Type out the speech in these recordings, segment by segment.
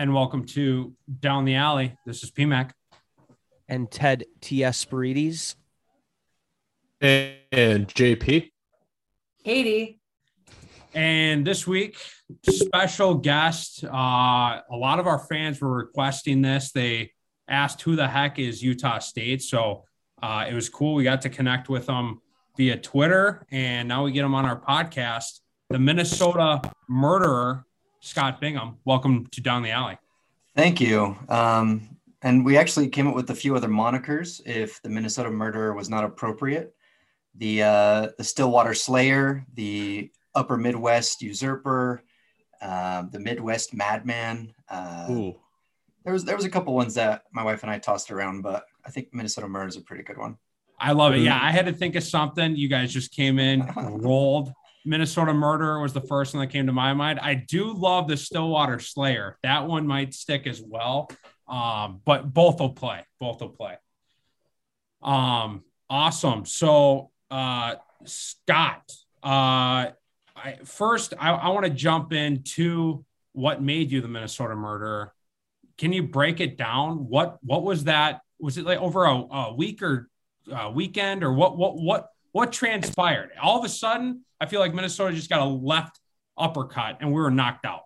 and welcome to Down the Alley. This is PMAC. And Ted T.S. Spirides. And JP. Katie. And this week, special guest. Uh, a lot of our fans were requesting this. They asked who the heck is Utah State. So uh, it was cool. We got to connect with them via Twitter, and now we get them on our podcast. The Minnesota murderer, Scott Bingham. Welcome to Down the Alley. Thank you. Um, and we actually came up with a few other monikers if the Minnesota murderer was not appropriate. The uh, the Stillwater Slayer, the Upper Midwest Usurper, uh, the Midwest Madman. Uh, Ooh. There was there was a couple ones that my wife and I tossed around, but I think Minnesota Murder is a pretty good one. I love it. Yeah, I had to think of something. You guys just came in, rolled. Minnesota Murder was the first one that came to my mind. I do love the Stillwater Slayer. That one might stick as well. Um, but both will play. Both will play. Um, awesome. So uh Scott, uh I first I, I want to jump into what made you the Minnesota murderer. Can you break it down? What what was that? Was it like over a, a week or uh, weekend or what what what what transpired? All of a sudden, I feel like Minnesota just got a left uppercut and we were knocked out.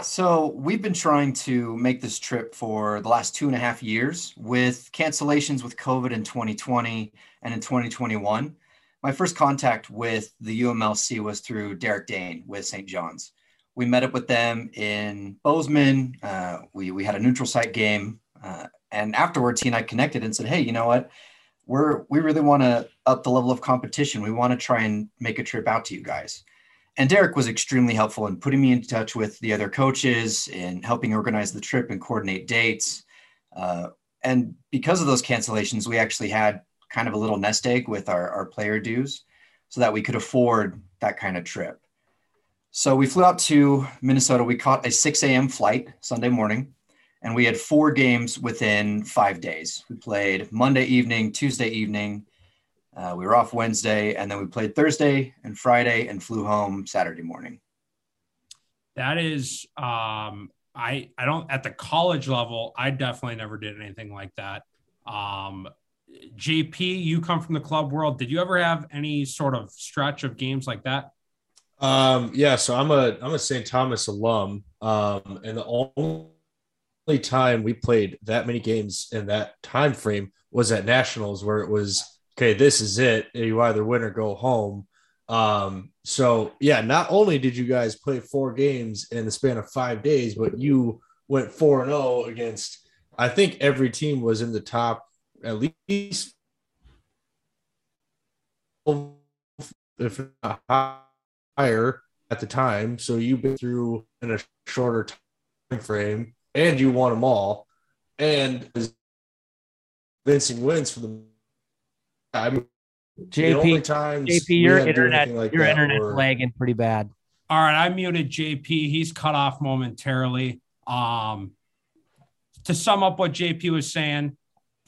So we've been trying to make this trip for the last two and a half years with cancellations with COVID in 2020 and in 2021. My first contact with the UMLC was through Derek Dane with St. John's. We met up with them in Bozeman. Uh, we, we had a neutral site game. Uh, and afterwards, he and I connected and said, Hey, you know what? We're, we really want to up the level of competition. We want to try and make a trip out to you guys and Derek was extremely helpful in putting me in touch with the other coaches and helping organize the trip and coordinate dates. Uh, and because of those cancellations, we actually had kind of a little nest egg with our, our player dues so that we could afford that kind of trip. So we flew out to Minnesota. We caught a 6 a.m. flight Sunday morning, and we had four games within five days. We played Monday evening, Tuesday evening, uh, we were off Wednesday, and then we played Thursday and Friday, and flew home Saturday morning. That is, um, I I don't at the college level. I definitely never did anything like that. Um, JP, you come from the club world. Did you ever have any sort of stretch of games like that? Um, yeah, so I'm a I'm a St. Thomas alum, um, and the only time we played that many games in that time frame was at nationals, where it was okay, this is it. You either win or go home. Um, so yeah, not only did you guys play four games in the span of five days, but you went four and zero oh against. I think every team was in the top at least, if not higher at the time. So you've been through in a shorter time frame, and you want them all, and convincing wins for the I mean, JP, JP, your internet, like your internet were... lagging pretty bad. All right, I muted JP. He's cut off momentarily. Um, to sum up what JP was saying,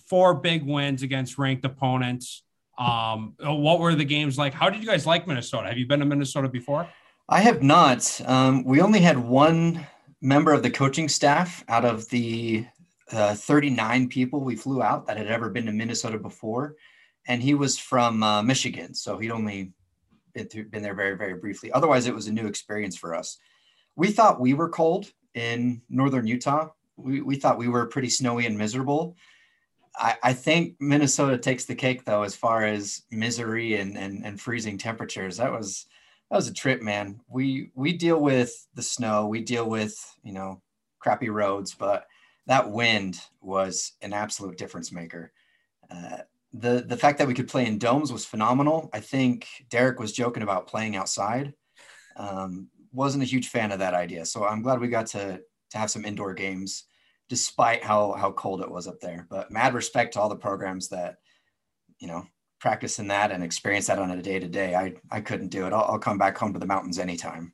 four big wins against ranked opponents. Um, what were the games like? How did you guys like Minnesota? Have you been to Minnesota before? I have not. Um, we only had one member of the coaching staff out of the uh, 39 people we flew out that had ever been to Minnesota before and he was from uh, Michigan, so he'd only been through, been there very very briefly. Otherwise, it was a new experience for us. We thought we were cold in northern Utah. We we thought we were pretty snowy and miserable. I, I think Minnesota takes the cake though, as far as misery and, and and freezing temperatures. That was that was a trip, man. We we deal with the snow, we deal with you know crappy roads, but that wind was an absolute difference maker. Uh, the the fact that we could play in domes was phenomenal. I think Derek was joking about playing outside. Um, wasn't a huge fan of that idea, so I'm glad we got to to have some indoor games, despite how how cold it was up there. But mad respect to all the programs that you know practice in that and experience that on a day to day. I I couldn't do it. I'll, I'll come back home to the mountains anytime.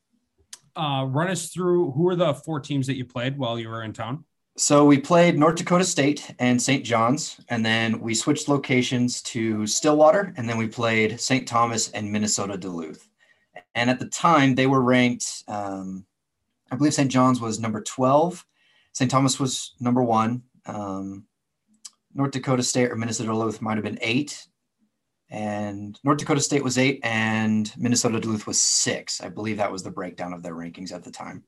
Uh, run us through who are the four teams that you played while you were in town. So we played North Dakota State and St. John's, and then we switched locations to Stillwater, and then we played St. Thomas and Minnesota Duluth. And at the time, they were ranked um, I believe St. John's was number 12. St. Thomas was number one. Um, North Dakota State or Minnesota Duluth might have been eight. And North Dakota State was eight, and Minnesota Duluth was six. I believe that was the breakdown of their rankings at the time.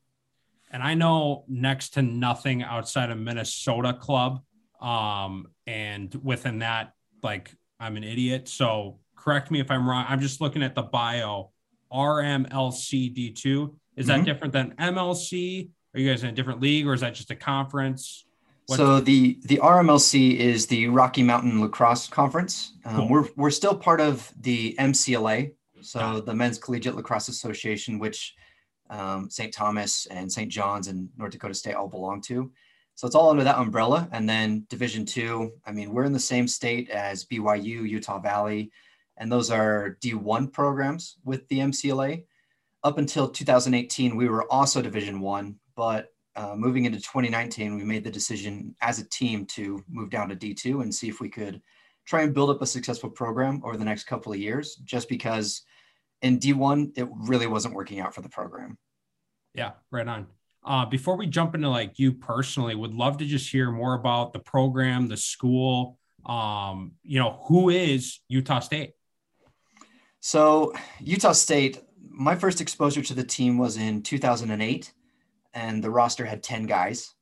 And I know next to nothing outside of Minnesota Club. Um, and within that, like I'm an idiot. So correct me if I'm wrong. I'm just looking at the bio. RMLC D2. Is that mm-hmm. different than MLC? Are you guys in a different league or is that just a conference? What so the the RMLC is the Rocky Mountain Lacrosse Conference. Um, cool. We're we're still part of the MCLA, so the Men's Collegiate Lacrosse Association, which um, St. Thomas and St. John's and North Dakota State all belong to. So it's all under that umbrella. And then Division Two. I mean, we're in the same state as BYU, Utah Valley, and those are D1 programs with the MCLA. Up until 2018, we were also Division One, but uh, moving into 2019, we made the decision as a team to move down to D2 and see if we could try and build up a successful program over the next couple of years, just because in D1, it really wasn't working out for the program. Yeah, right on. Uh, before we jump into like you personally, would love to just hear more about the program, the school. Um, you know, who is Utah State? So, Utah State, my first exposure to the team was in 2008 and the roster had 10 guys.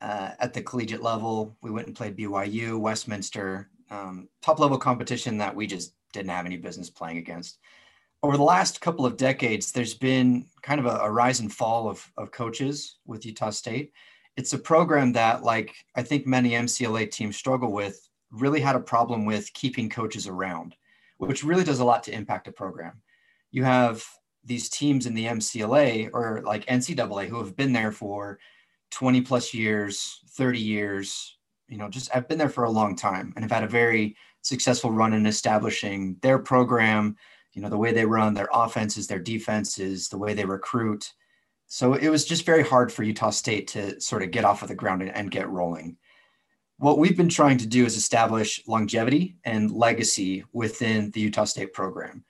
Uh, at the collegiate level, we went and played BYU, Westminster, um, top level competition that we just didn't have any business playing against. Over the last couple of decades, there's been kind of a, a rise and fall of, of coaches with Utah State. It's a program that, like I think many MCLA teams struggle with, really had a problem with keeping coaches around, which really does a lot to impact a program. You have these teams in the MCLA or like NCAA who have been there for 20 plus years, 30 years, you know, just I've been there for a long time and have had a very successful run in establishing their program, you know, the way they run their offenses, their defenses, the way they recruit. So it was just very hard for Utah State to sort of get off of the ground and, and get rolling. What we've been trying to do is establish longevity and legacy within the Utah State program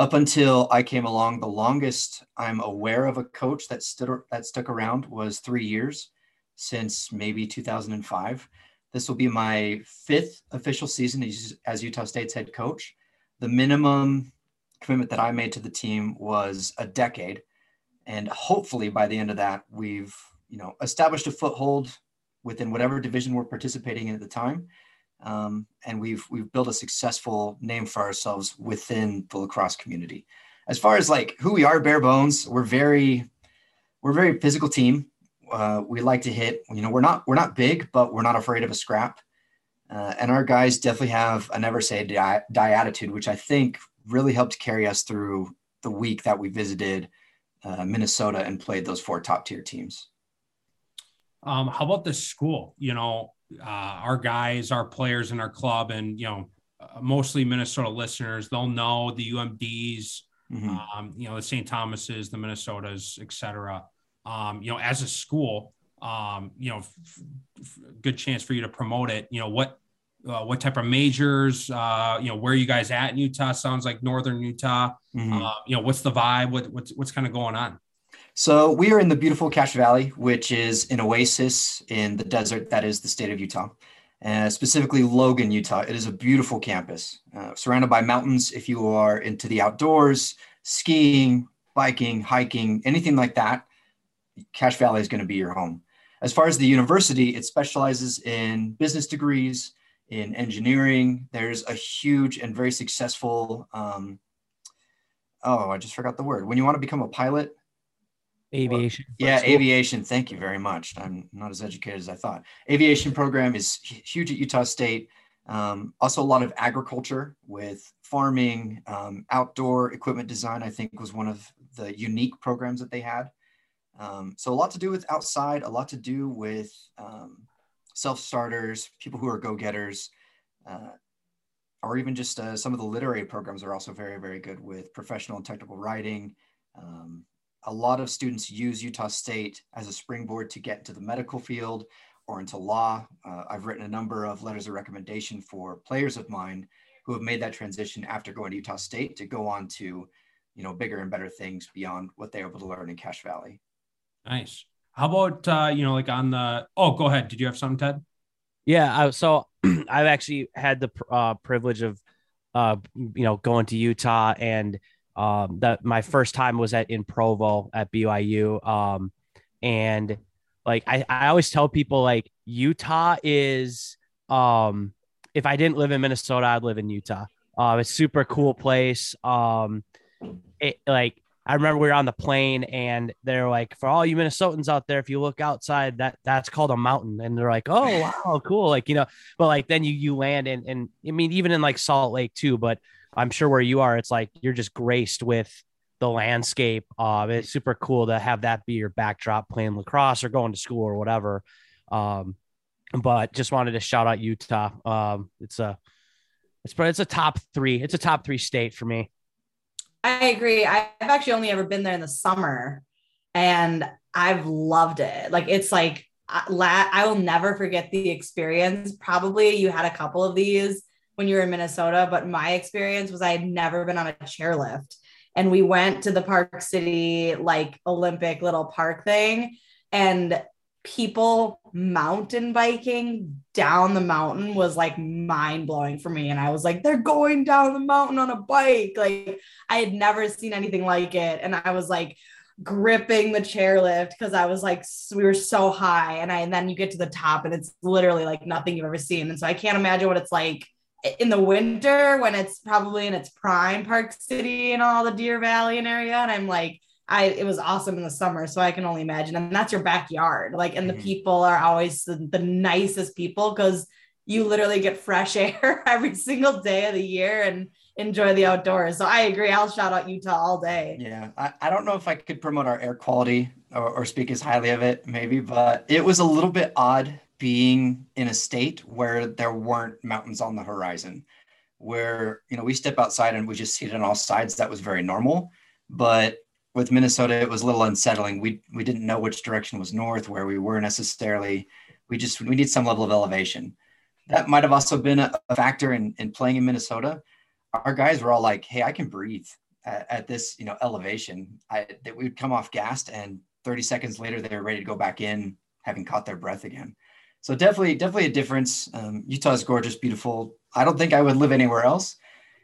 up until I came along, the longest I'm aware of a coach that stood that stuck around was three years, since maybe 2005. This will be my fifth official season as, as Utah State's head coach. The minimum commitment that I made to the team was a decade, and hopefully by the end of that, we've you know established a foothold within whatever division we're participating in at the time um, and we've we've built a successful name for ourselves within the lacrosse community. As far as like who we are, bare bones, we're very we're a very physical team. Uh, we like to hit. You know, we're not we're not big, but we're not afraid of a scrap. Uh, and our guys definitely have a never say die, die attitude, which I think really helped carry us through the week that we visited uh, Minnesota and played those four top tier teams. Um, how about the school? You know, uh, our guys, our players in our club, and you know, uh, mostly Minnesota listeners, they'll know the UMDs, mm-hmm. um, you know, the St. Thomas's, the Minnesotas, etc. Um, you know, as a school, um, you know, f- f- good chance for you to promote it. You know, what uh, what type of majors, uh, you know, where you guys at in Utah? Sounds like Northern Utah. Mm-hmm. Uh, you know, what's the vibe? What, what's what's kind of going on? So we are in the beautiful Cache Valley, which is an oasis in the desert that is the state of Utah, uh, specifically Logan, Utah. It is a beautiful campus, uh, surrounded by mountains. If you are into the outdoors, skiing, biking, hiking, anything like that, Cache Valley is going to be your home. As far as the university, it specializes in business degrees, in engineering. There's a huge and very successful. Um, oh, I just forgot the word. When you want to become a pilot, aviation. Yeah, aviation. Thank you very much. I'm not as educated as I thought. Aviation program is huge at Utah State. Um, also, a lot of agriculture with farming, um, outdoor equipment design. I think was one of the unique programs that they had. Um, so a lot to do with outside, a lot to do with um, self starters, people who are go getters. Uh, or even just uh, some of the literary programs are also very, very good with professional and technical writing, um, a lot of students use Utah State as a springboard to get into the medical field or into law. Uh, I've written a number of letters of recommendation for players of mine who have made that transition after going to Utah State to go on to, you know, bigger and better things beyond what they were able to learn in Cache Valley. Nice. How about uh, you know, like on the? Oh, go ahead. Did you have something, Ted? Yeah. I, so I've actually had the uh, privilege of, uh, you know, going to Utah, and um, that my first time was at in Provo at BYU, um, and like I, I always tell people like Utah is um if I didn't live in Minnesota, I'd live in Utah. Uh, it's super cool place. Um, it like I remember we were on the plane and they're like, for all you Minnesotans out there, if you look outside, that that's called a mountain. And they're like, oh wow, cool. Like, you know, but like then you you land and and I mean, even in like Salt Lake too, but I'm sure where you are, it's like you're just graced with the landscape. Uh, it's super cool to have that be your backdrop playing lacrosse or going to school or whatever. Um, but just wanted to shout out Utah. Um, it's a it's it's a top three. It's a top three state for me. I agree. I've actually only ever been there in the summer, and I've loved it. Like it's like I will never forget the experience. Probably you had a couple of these when you were in Minnesota, but my experience was I had never been on a chairlift. And we went to the Park City like Olympic little park thing. And people mountain biking down the mountain was like mind blowing for me. And I was like, they're going down the mountain on a bike. Like I had never seen anything like it. And I was like, gripping the chairlift because I was like, we were so high. And I, and then you get to the top and it's literally like nothing you've ever seen. And so I can't imagine what it's like in the winter when it's probably in its prime Park City and all the Deer Valley and area. And I'm like, I it was awesome in the summer, so I can only imagine. And that's your backyard. Like, and the mm-hmm. people are always the, the nicest people because you literally get fresh air every single day of the year and enjoy the outdoors. So I agree. I'll shout out Utah all day. Yeah. I, I don't know if I could promote our air quality or, or speak as highly of it, maybe, but it was a little bit odd being in a state where there weren't mountains on the horizon where you know we step outside and we just see it on all sides that was very normal but with Minnesota, it was a little unsettling. We we didn't know which direction was north, where we were necessarily. We just we need some level of elevation. That might have also been a, a factor in in playing in Minnesota. Our guys were all like, "Hey, I can breathe at, at this you know elevation." I that we would come off gassed, and 30 seconds later they were ready to go back in, having caught their breath again. So definitely definitely a difference. Um, Utah is gorgeous, beautiful. I don't think I would live anywhere else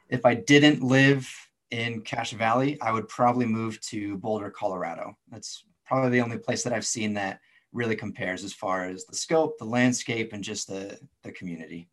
if I didn't live in Cache Valley, I would probably move to Boulder, Colorado. That's probably the only place that I've seen that really compares as far as the scope, the landscape, and just the the community.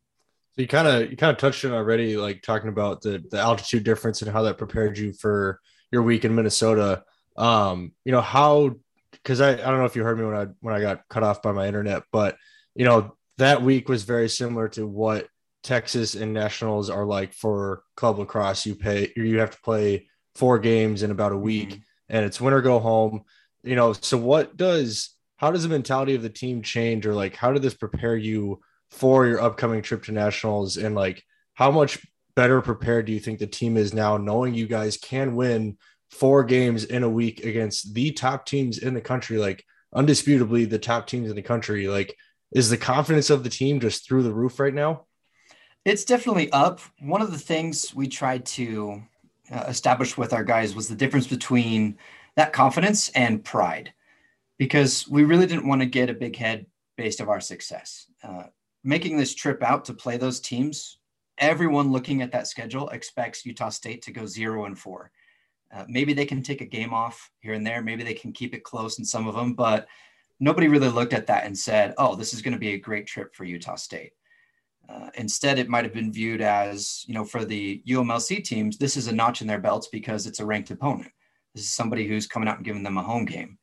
So you kind of you kind of touched on already, like talking about the the altitude difference and how that prepared you for your week in Minnesota. Um, you know how because I, I don't know if you heard me when I when I got cut off by my internet, but you know that week was very similar to what Texas and Nationals are like for club lacrosse. You pay, you have to play four games in about a week, mm-hmm. and it's winter go home. You know, so what does how does the mentality of the team change, or like how did this prepare you for your upcoming trip to Nationals, and like how much better prepared do you think the team is now, knowing you guys can win four games in a week against the top teams in the country, like undisputably the top teams in the country, like. Is the confidence of the team just through the roof right now? It's definitely up. One of the things we tried to uh, establish with our guys was the difference between that confidence and pride, because we really didn't want to get a big head based of our success. Uh, making this trip out to play those teams, everyone looking at that schedule expects Utah State to go zero and four. Uh, maybe they can take a game off here and there. Maybe they can keep it close in some of them, but nobody really looked at that and said, "Oh, this is going to be a great trip for Utah State." Uh, instead, it might have been viewed as, you know, for the UMLC teams, this is a notch in their belts because it's a ranked opponent. This is somebody who's coming out and giving them a home game.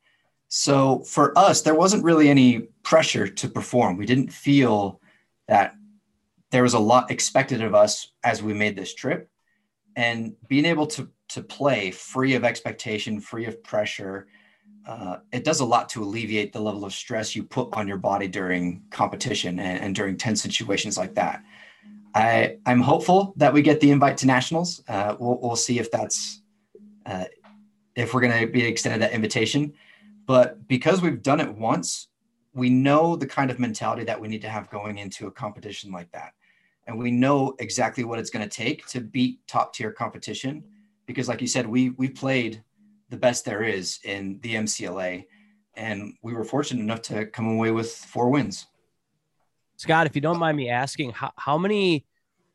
So for us, there wasn't really any pressure to perform. We didn't feel that there was a lot expected of us as we made this trip. And being able to, to play free of expectation, free of pressure, uh, it does a lot to alleviate the level of stress you put on your body during competition and, and during tense situations like that. I, I'm hopeful that we get the invite to nationals. Uh, we'll, we'll see if that's uh, if we're going to be extended that invitation. But because we've done it once, we know the kind of mentality that we need to have going into a competition like that, and we know exactly what it's going to take to beat top tier competition. Because, like you said, we we played the best there is in the MCLA. and we were fortunate enough to come away with four wins. Scott, if you don't mind me asking, how, how many,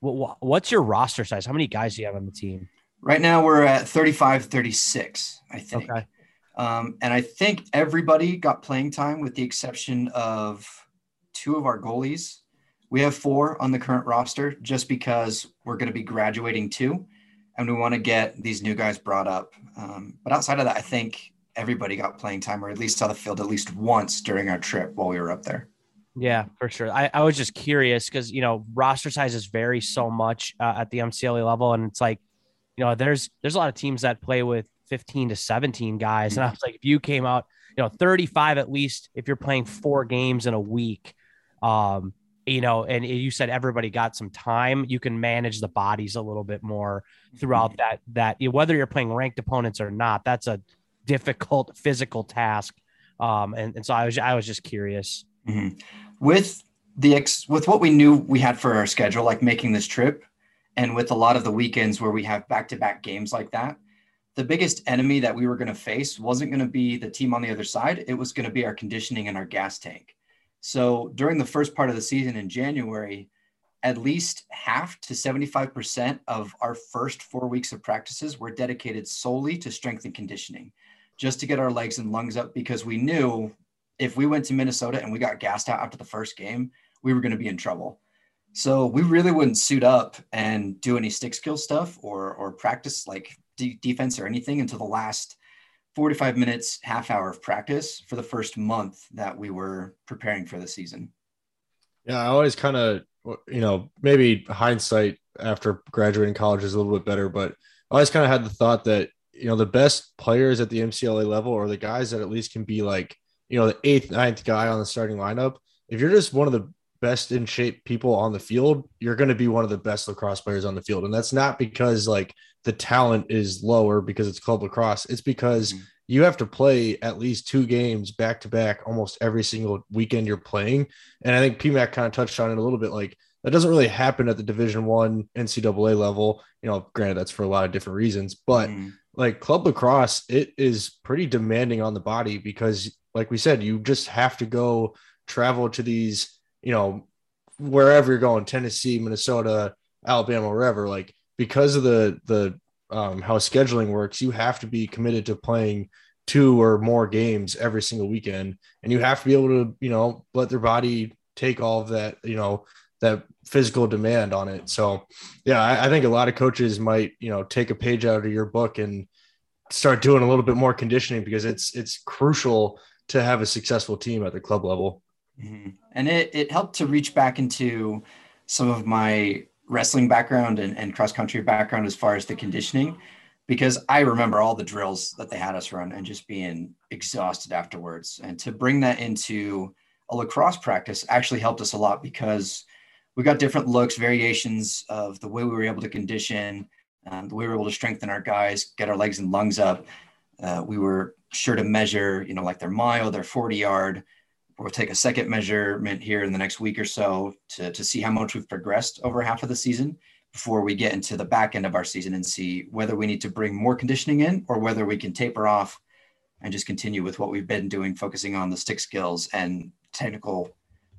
what, what's your roster size? How many guys do you have on the team? Right now we're at 35, 36, I think. Okay. Um, and I think everybody got playing time with the exception of two of our goalies. We have four on the current roster just because we're going to be graduating two and we want to get these new guys brought up. Um, but outside of that, I think everybody got playing time or at least saw the field at least once during our trip while we were up there. Yeah, for sure. I, I was just curious because, you know, roster sizes vary so much uh, at the MCLA level. And it's like, you know, there's there's a lot of teams that play with 15 to 17 guys. And I was like, if you came out, you know, 35 at least, if you're playing four games in a week, um, you know, and you said everybody got some time, you can manage the bodies a little bit more throughout mm-hmm. that, that whether you're playing ranked opponents or not, that's a difficult physical task. Um, and, and so I was, I was just curious mm-hmm. with the ex, with what we knew we had for our schedule, like making this trip and with a lot of the weekends where we have back-to-back games like that, the biggest enemy that we were going to face wasn't going to be the team on the other side. It was going to be our conditioning and our gas tank. So during the first part of the season in January, at least half to 75% of our first four weeks of practices were dedicated solely to strength and conditioning, just to get our legs and lungs up because we knew if we went to Minnesota and we got gassed out after the first game, we were going to be in trouble. So we really wouldn't suit up and do any stick skill stuff or or practice like defense or anything until the last 45 minutes, half hour of practice for the first month that we were preparing for the season. Yeah, I always kind of, you know, maybe hindsight after graduating college is a little bit better, but I always kind of had the thought that, you know, the best players at the MCLA level are the guys that at least can be like, you know, the eighth, ninth guy on the starting lineup. If you're just one of the best in shape people on the field, you're going to be one of the best lacrosse players on the field. And that's not because like the talent is lower because it's club lacrosse. It's because mm-hmm. you have to play at least two games back to back almost every single weekend you're playing. And I think PMAC kind of touched on it a little bit. Like that doesn't really happen at the division one NCAA level. You know, granted that's for a lot of different reasons, but mm-hmm. like club lacrosse, it is pretty demanding on the body because like we said, you just have to go travel to these you know, wherever you're going, Tennessee, Minnesota, Alabama, wherever, like because of the the um, how scheduling works, you have to be committed to playing two or more games every single weekend, and you have to be able to, you know, let their body take all of that, you know, that physical demand on it. So, yeah, I, I think a lot of coaches might, you know, take a page out of your book and start doing a little bit more conditioning because it's it's crucial to have a successful team at the club level. Mm-hmm. And it, it helped to reach back into some of my wrestling background and, and cross country background as far as the conditioning, because I remember all the drills that they had us run and just being exhausted afterwards. And to bring that into a lacrosse practice actually helped us a lot because we got different looks, variations of the way we were able to condition, um, the way we were able to strengthen our guys, get our legs and lungs up. Uh, we were sure to measure, you know, like their mile, their 40 yard, we'll take a second measurement here in the next week or so to, to see how much we've progressed over half of the season before we get into the back end of our season and see whether we need to bring more conditioning in or whether we can taper off and just continue with what we've been doing, focusing on the stick skills and technical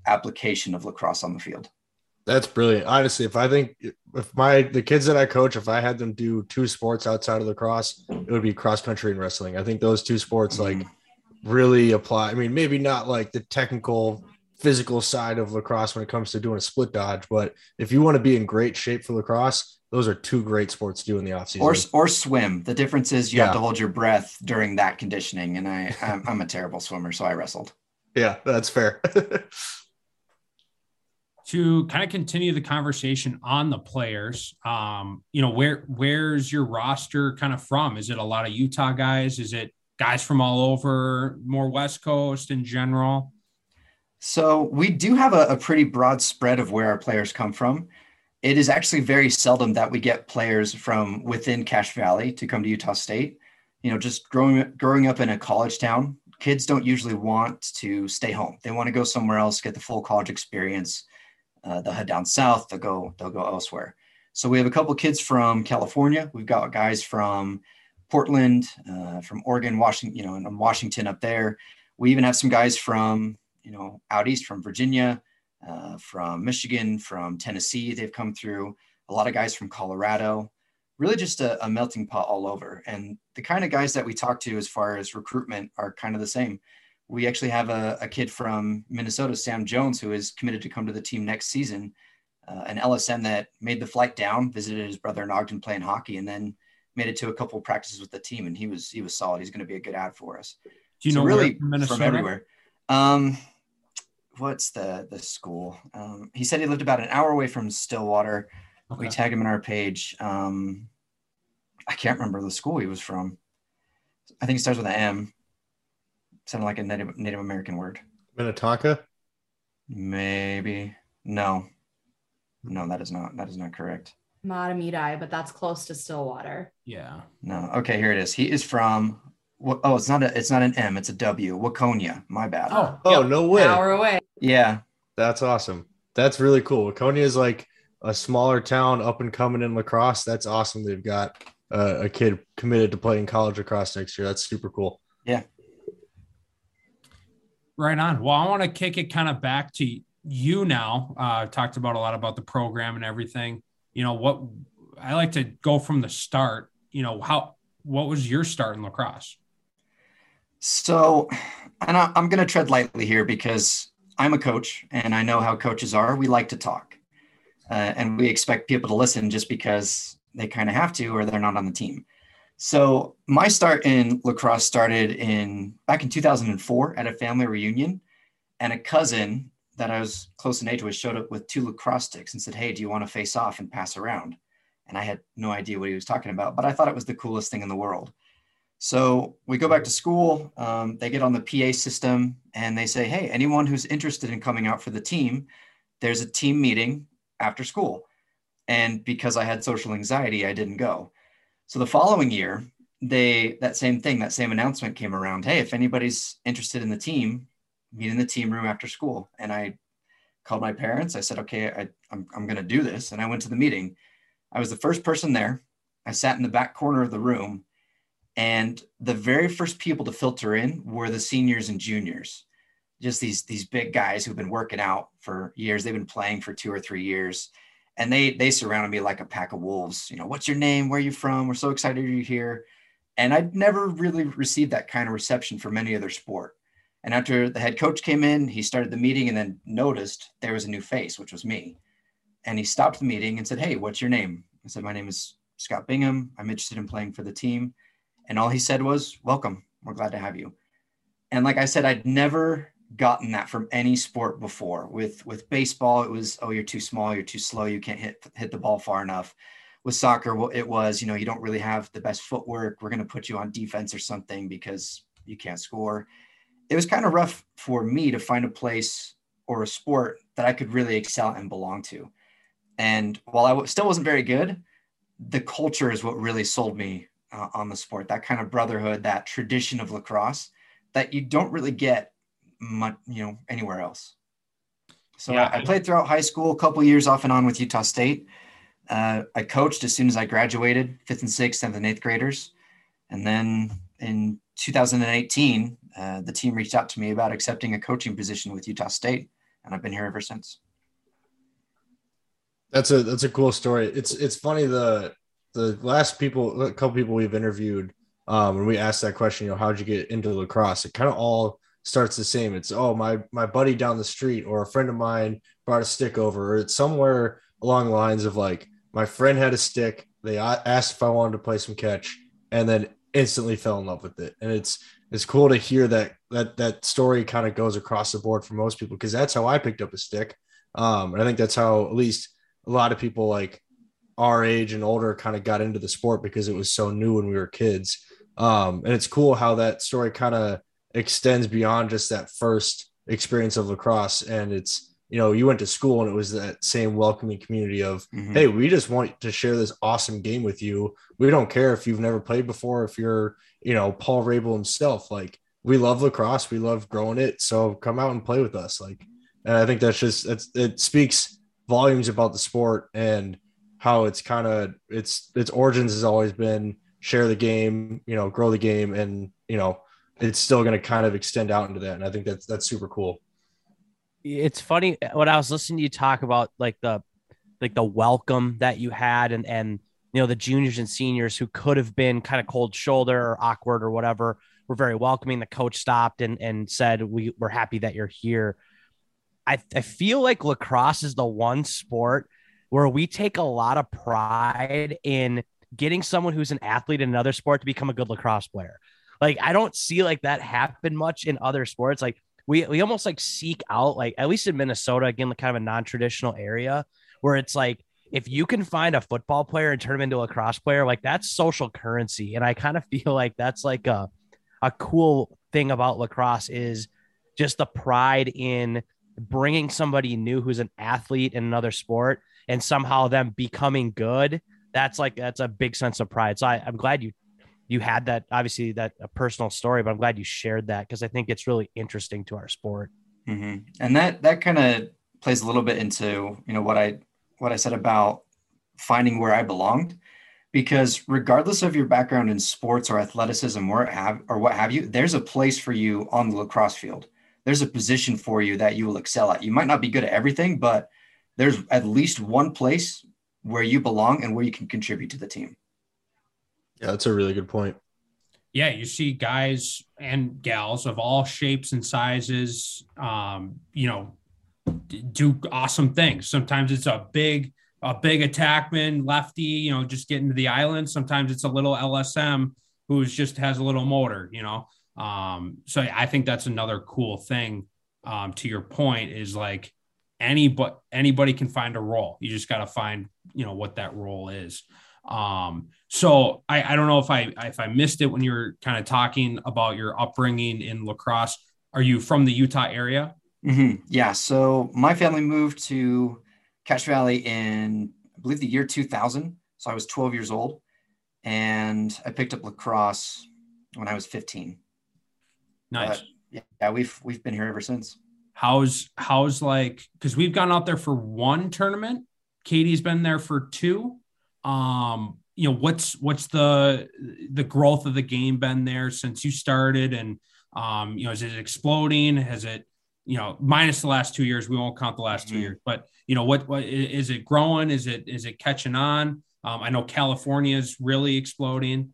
application of lacrosse on the field. That's brilliant. Honestly, if I think if my the kids that I coach, if I had them do two sports outside of lacrosse, it would be cross country and wrestling. I think those two sports mm-hmm. like really apply. I mean, maybe not like the technical physical side of lacrosse when it comes to doing a split dodge, but if you want to be in great shape for lacrosse, those are two great sports to do in the offseason. Or or swim. The difference is you yeah. have to hold your breath during that conditioning, and I I'm, I'm a terrible swimmer, so I wrestled. Yeah, that's fair. to kind of continue the conversation on the players, um, you know, where where's your roster kind of from? Is it a lot of Utah guys? Is it guys from all over, more West Coast in general? So we do have a, a, pretty broad spread of where our players come from. It is actually very seldom that we get players from within Cache Valley to come to Utah State. You know, just growing growing up in a college town, kids don't usually want to stay home. They want to go somewhere else, get the full college experience. Uh, they'll head down south. They'll go. They'll go elsewhere. So we have a couple kids from California. We've got guys from Portland, uh, from Oregon, Washington, you know, and Washington up there. we even have some guys from you know out east from Virginia, uh, from Michigan, from Tennessee. They've come through. A lot of guys from Colorado. Really, just a, a melting pot all over. And the kind of guys that we talk to as far as recruitment are kind of the same. We actually have a, a kid from Minnesota, Sam Jones, who is committed to come to the team next season. Uh, an LSM that made the flight down, visited his brother in Ogden playing hockey, and then made it to a couple of practices with the team. And he was he was solid. He's going to be a good ad for us. Do you So know really where from from everywhere. Um, what's the the school? Um, he said he lived about an hour away from Stillwater. We Okay. tagged him in our page. Um, I can't remember the school he was from. I think it starts with an M. Sounded like a Native Native American word. Minnetonka. Maybe no, no, that is not that is not correct. Mahtomedi, but that's close to Stillwater. Yeah. No, okay, here it is. He is from. Wa- Oh, it's not a. It's not an M. It's a W. Waconia. My bad. Oh, Oh yep. no way! An hour away. yeah. That's awesome. That's really cool. Waconia is like a smaller town up and coming in lacrosse. That's awesome. They've got uh, a kid committed to playing college lacrosse next year. That's super cool. Yeah. Right on. Well, I want to kick it kind of back to you now. Uh, talked about a lot about the program and everything. You know what? I like to go from the start. You know how? What was your start in lacrosse? So, and I, I'm going to tread lightly here because I'm a coach and I know how coaches are. We like to talk uh, and we expect people to listen just because they kind of have to or they're not on the team. So, my start in lacrosse started in back in 2004 at a family reunion, and a cousin that I was close in age with showed up with two lacrosse sticks and said, Hey, do you want to face off and pass around? And I had no idea what he was talking about, but I thought it was the coolest thing in the world. So we go back to school. Um, they get on the PA system and they say, Hey, anyone who's interested in coming out for the team, there's a team meeting after school. And because I had social anxiety, I didn't go. So the following year, they that same thing, that same announcement came around. Hey, if anybody's interested in the team, meet in the team room after school. And I called my parents. I said, okay, I, I'm, I'm going to do this. And I went to the meeting. I was the first person there. I sat in the back corner of the room and the very first people to filter in were the seniors and juniors just these these big guys who've been working out for years they've been playing for two or three years and they they surrounded me like a pack of wolves you know what's your name where are you from we're so excited you're here and i'd never really received that kind of reception from any other sport and after the head coach came in he started the meeting and then noticed there was a new face which was me and he stopped the meeting and said hey what's your name i said my name is scott bingham i'm interested in playing for the team and all he said was, Welcome. We're glad to have you. And like I said, I'd never gotten that from any sport before. With with baseball, it was, oh, you're too small, you're too slow, you can't hit hit the ball far enough. With soccer, it was, you know, you don't really have the best footwork. We're going to put you on defense or something because you can't score. It was kind of rough for me to find a place or a sport that I could really excel and belong to. And while I w- still wasn't very good, the culture is what really sold me uh, on the sport that kind of brotherhood that tradition of lacrosse that you don't really get much you know anywhere else so Yeah. I, I played throughout high school a couple years off and on with utah state uh, i coached as soon as i graduated fifth and sixth seventh and eighth graders and then in 2018 uh, the team reached out to me about accepting a coaching position with utah state and i've been here ever since That's a that's a cool story. It's it's funny the the last people a couple people we've interviewed um when we asked that question, you know, how'd you get into lacrosse? It kind of all starts the same. It's oh my my buddy down the street or a friend of mine brought a stick over, or it's somewhere along the lines of like my friend had a stick. They asked if I wanted to play some catch, and then instantly fell in love with it. And it's it's cool to hear that that that story kind of goes across the board for most people because that's how I picked up a stick. Um, and I think that's how at least a lot of people like our age and older kind of got into the sport because it was so new when we were kids. Um, and it's cool how that story kind of extends beyond just that first experience of lacrosse. And it's, you know, you went to school and it was that same welcoming community of, Mhm. hey, we just want to share this awesome game with you. We don't care if you've never played before, if you're, you know, Paul Rabil himself. Like, we love lacrosse, we love growing it. So come out and play with us. Like, and I think that's just, that's, it speaks volumes about the sport and how it's kind of its its origins has always been share the game, you know, grow the game, and you know, it's still going to kind of extend out into that. And I think that's, that's super cool. It's funny when I was listening to you talk about like the, like the welcome that you had and, and, you know, the juniors and seniors who could have been kind of cold shoulder or awkward or whatever were very welcoming. The coach stopped and, and said, we, we're happy that you're here. I, I feel like lacrosse is the one sport where we take a lot of pride in getting someone who's an athlete in another sport to become a good lacrosse player. Like I don't see like that happen much in other sports. Like we we almost like seek out like at least in Minnesota again, like kind of a non-traditional area where it's like if you can find a football player and turn him into a cross player, like that's social currency. And I kind of feel like that's like a a cool thing about lacrosse is just the pride in bringing somebody new who's an athlete in another sport and somehow them becoming good that's like that's a big sense of pride. So I, I'm glad you you had that obviously that a personal story, but I'm glad you shared that because I think it's really interesting to our sport. Mm-hmm. And that that kind of plays a little bit into you know what I what I said about finding where I belonged, because regardless of your background in sports or athleticism or have or what have you, there's a place for you on the lacrosse field. There's a position for you that you will excel at. You might not be good at everything, but there's at least one place where you belong and where you can contribute to the team. Yeah, that's a really good point. Yeah, you see guys and gals of all shapes and sizes, um, you know, do awesome things. Sometimes it's a big, a big attackman lefty, you know, just getting to the island. Sometimes it's a little LSM who's just has a little motor, you know. Um, so I think that's another cool thing. Um, to your point is like anybody anybody can find a role. You just got to find you know what that role is. Um, so I, I don't know if I if I missed it when you were kind of talking about your upbringing in lacrosse. Are you from the Utah area? Mm-hmm. Yeah. So my family moved to Cache Valley in I believe the year 2000. So I was 12 years old, and I picked up lacrosse when I was 15. Nice. But yeah, we've we've been here ever since. How's how's like because we've gone out there for one tournament. Katie's been there for two. Um, you know, what's what's the the growth of the game been there since you started, and um, you know, is it exploding? Has it you know, minus the last two years, we won't count the last mm-hmm. two years, but you know, what, what is it growing? Is it, is it catching on? Um, I know California is really exploding.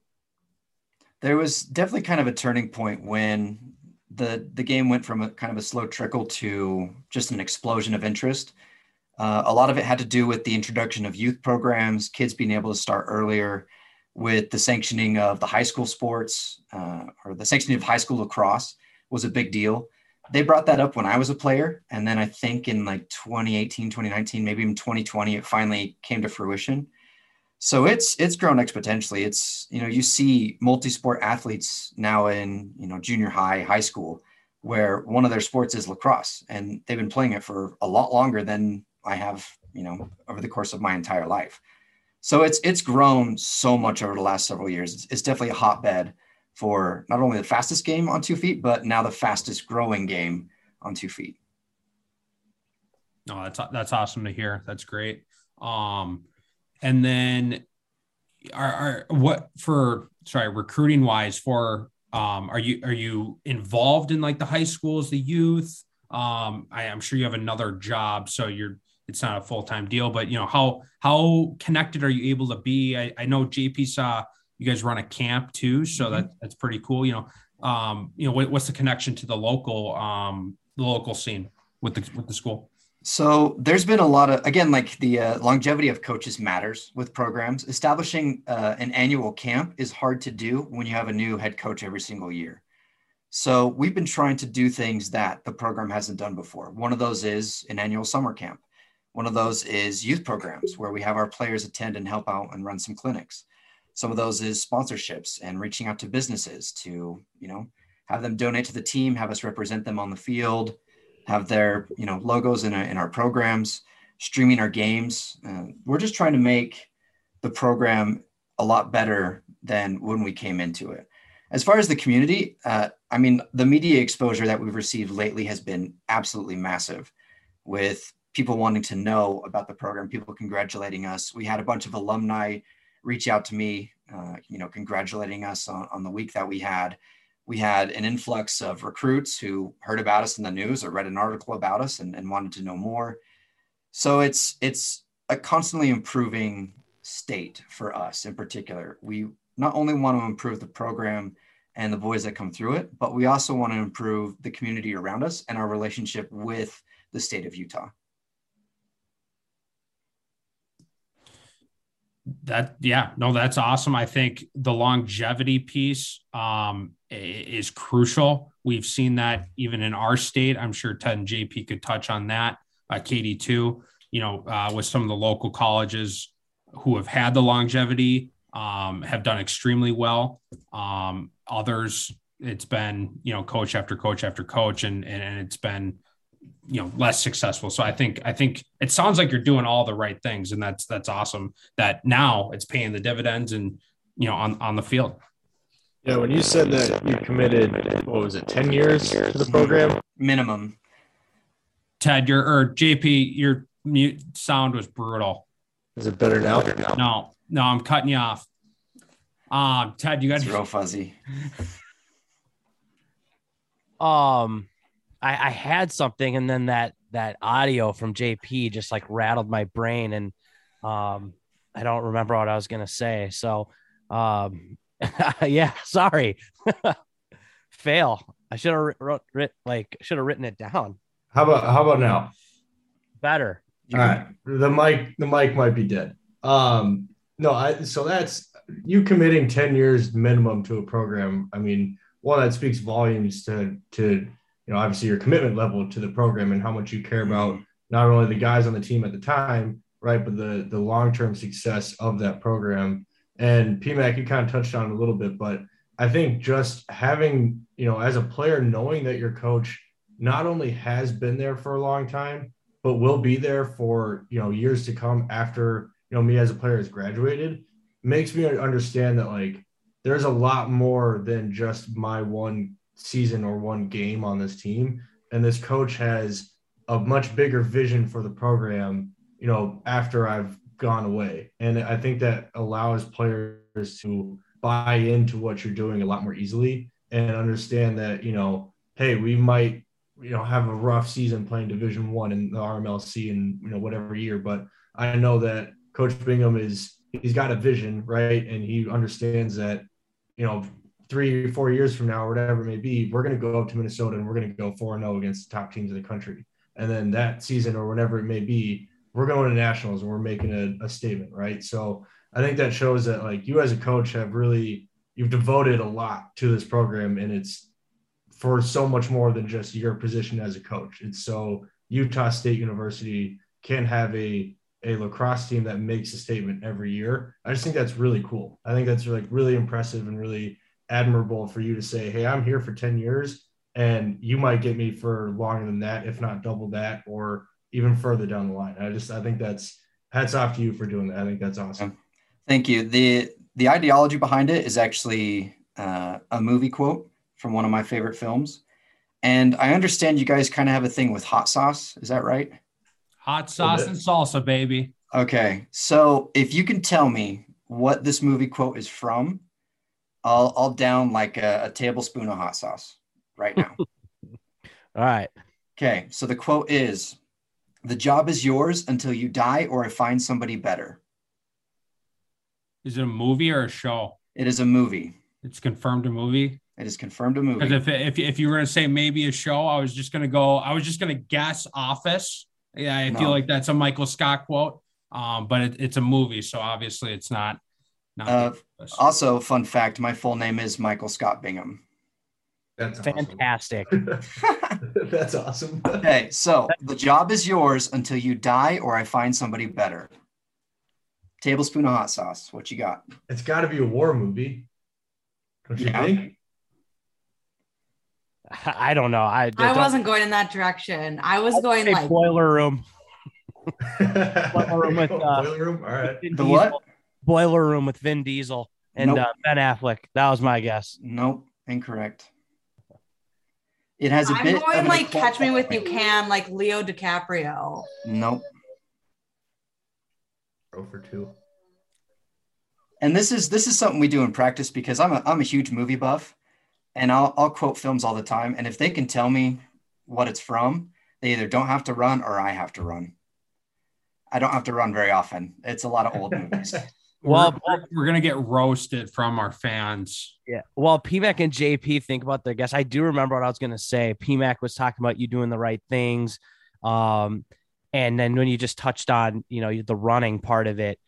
There was definitely kind of a turning point when the the game went from a kind of a slow trickle to just an explosion of interest. Uh, a lot of it had to do with the introduction of youth programs, kids being able to start earlier, with the sanctioning of the high school sports uh, or the sanctioning of high school lacrosse was a big deal. They brought that up when I was a player, and then I think in like 2018, 2019, maybe even 2020, it finally came to fruition. So it's it's grown exponentially. It's you know you see multi-sport athletes now in you know junior high high school where one of their sports is lacrosse and they've been playing it for a lot longer than i have you know over the course of my entire life. So it's it's grown so much over the last several years. It's, it's definitely a hotbed for not only the fastest game on two feet but now the fastest growing game on two feet. No that's that's awesome to hear. That's great. Um and then are, are what for sorry recruiting wise for um are you are you involved in like the high schools the youth? Um I, i'm sure you have another job so you're it's not a full-time deal but you know how how connected are you able to be? I, I know jp saw you guys run a camp too so mm-hmm. that that's pretty cool you know um you know what, what's the connection to the local um the local scene with the with the school so there's been a lot of again like the uh, longevity of coaches matters with programs. Establishing uh, an annual camp is hard to do when you have a new head coach every single year. So we've been trying to do things that the program hasn't done before. One of those is an annual summer camp. One of those is youth programs where we have our players attend and help out and run some clinics. Some of those is sponsorships and reaching out to businesses to, you know, have them donate to the team, have us represent them on the field, have their you know logos in, our, in our programs, streaming our games. Uh, we're just trying to make the program a lot better than when we came into it. As far as the community, uh, I mean, the media exposure that we've received lately has been absolutely massive with people wanting to know about the program, people congratulating us. We had a bunch of alumni reach out to me, uh, you know, congratulating us on, on the week that we had. We had an influx of recruits who heard about us in the news or read an article about us and, and wanted to know more. So it's it's a constantly improving state for us in particular. We not only want to improve the program and the boys that come through it, but we also want to improve the community around us and our relationship with the state of Utah. That yeah no that's awesome. I think the longevity piece um, is crucial. We've seen that even in our state. I'm sure ted and jp could touch on that uh, katie too you know uh, with some of the local colleges who have had the longevity um, have done extremely well. Um, others it's been you know coach after coach after coach and and it's been you know less successful. So i think i think it sounds like you're doing all the right things and that's that's awesome that now it's paying the dividends and you know on on the field. Yeah when you said that you committed what was it 10 years to the program? Minimum. Ted your or jp your mute sound was brutal. Is it better now? No no i'm cutting you off. Um ted you got it's real fuzzy. Um I, I had something and then that that audio from JP just like rattled my brain and um I don't remember what I was gonna say. So um yeah, sorry. Fail. I should have wrote, writ, like should have written it down. How about how about now? Better. All right. The mic the mic might be dead. Um no, I so that's you committing 10 years minimum to a program. I mean, one that speaks volumes to to you know, obviously your commitment level to the program and how much you care about mm-hmm. not only the guys on the team at the time, right, but the the long term success of that program. And PMAC, you kind of touched on a little bit, but I think just having, you know, as a player, knowing that your coach not only has been there for a long time, but will be there for, you know, years to come after, you know, me as a player has graduated, makes me understand that like there's a lot more than just my one season or one game on this team. And this coach has a much bigger vision for the program, you know, after I've gone away. And I think that allows players to buy into what you're doing a lot more easily and understand that, you know, hey, we might, you know, have a rough season playing division one in the RMLC and, you know, whatever year. But I know that Coach Bingham is he's got a vision, right? And he understands that, you know, three, four years from now, or whatever it may be, we're going to go up to Minnesota and we're going to go 4 0 against the top teams in the country. And then that season, or whenever it may be, we're going to nationals and we're making a, a statement, right? So I think that shows that, like, you as a coach have really, you've devoted a lot to this program and it's for so much more than just your position as a coach. It's so Utah State University can have a a lacrosse team that makes a statement every year. I just think that's really cool. I think that's like really impressive and really admirable for you to say, Hey, I'm here for 10 years and you might get me for longer than that, if not double that, or even further down the line. I just, I think that's hats off to you for doing that. I think that's awesome. Thank you. The, the ideology behind it is actually uh, a movie quote from one of my favorite films. And I understand you guys kind of have a thing with hot sauce. Is that right? Hot sauce and salsa, baby. Okay. So if you can tell me what this movie quote is from, I'll I'll down like a, a tablespoon of hot sauce right now. All right. Okay. So the quote is the job is yours until you die or I find somebody better. Is it a movie or a show? It is a movie. It's confirmed a movie. It is confirmed a movie. Because if, if if you were gonna say maybe a show, I was just gonna go. I was just gonna guess Office. Yeah, I no. feel like that's a Michael Scott quote. Um, but it, it's a movie, so obviously it's not uh, also, fun fact: my full name is Michael Scott Bingham. That's fantastic. Awesome. That's awesome. okay, so the job is yours until you die or I find somebody better. Tablespoon of hot sauce. What you got? It's got to be a war movie. Don't you yeah. think? I don't know. I I wasn't going in that direction. I was I'd going like boiler room. boiler room with uh, boiler room. All right. The what? Boiler Room with Vin Diesel and nope. uh, Ben Affleck. That was my guess. Nope, incorrect. It has a I'm bit. I'm going like Catch Me With You Can, like Leo DiCaprio. Nope. Go for two. And this is this is something we do in practice because I'm a I'm a huge movie buff, and I'll, I'll quote films all the time. And if they can tell me what it's from, they either don't have to run or I have to run. I don't have to run very often. It's a lot of old movies. Well, we're, we're gonna get roasted from our fans. Yeah. Well, PMAC and JP think about their guests. I do remember what I was going to say. PMAC was talking about you doing the right things. Um, and then when you just touched on, you know, the running part of it,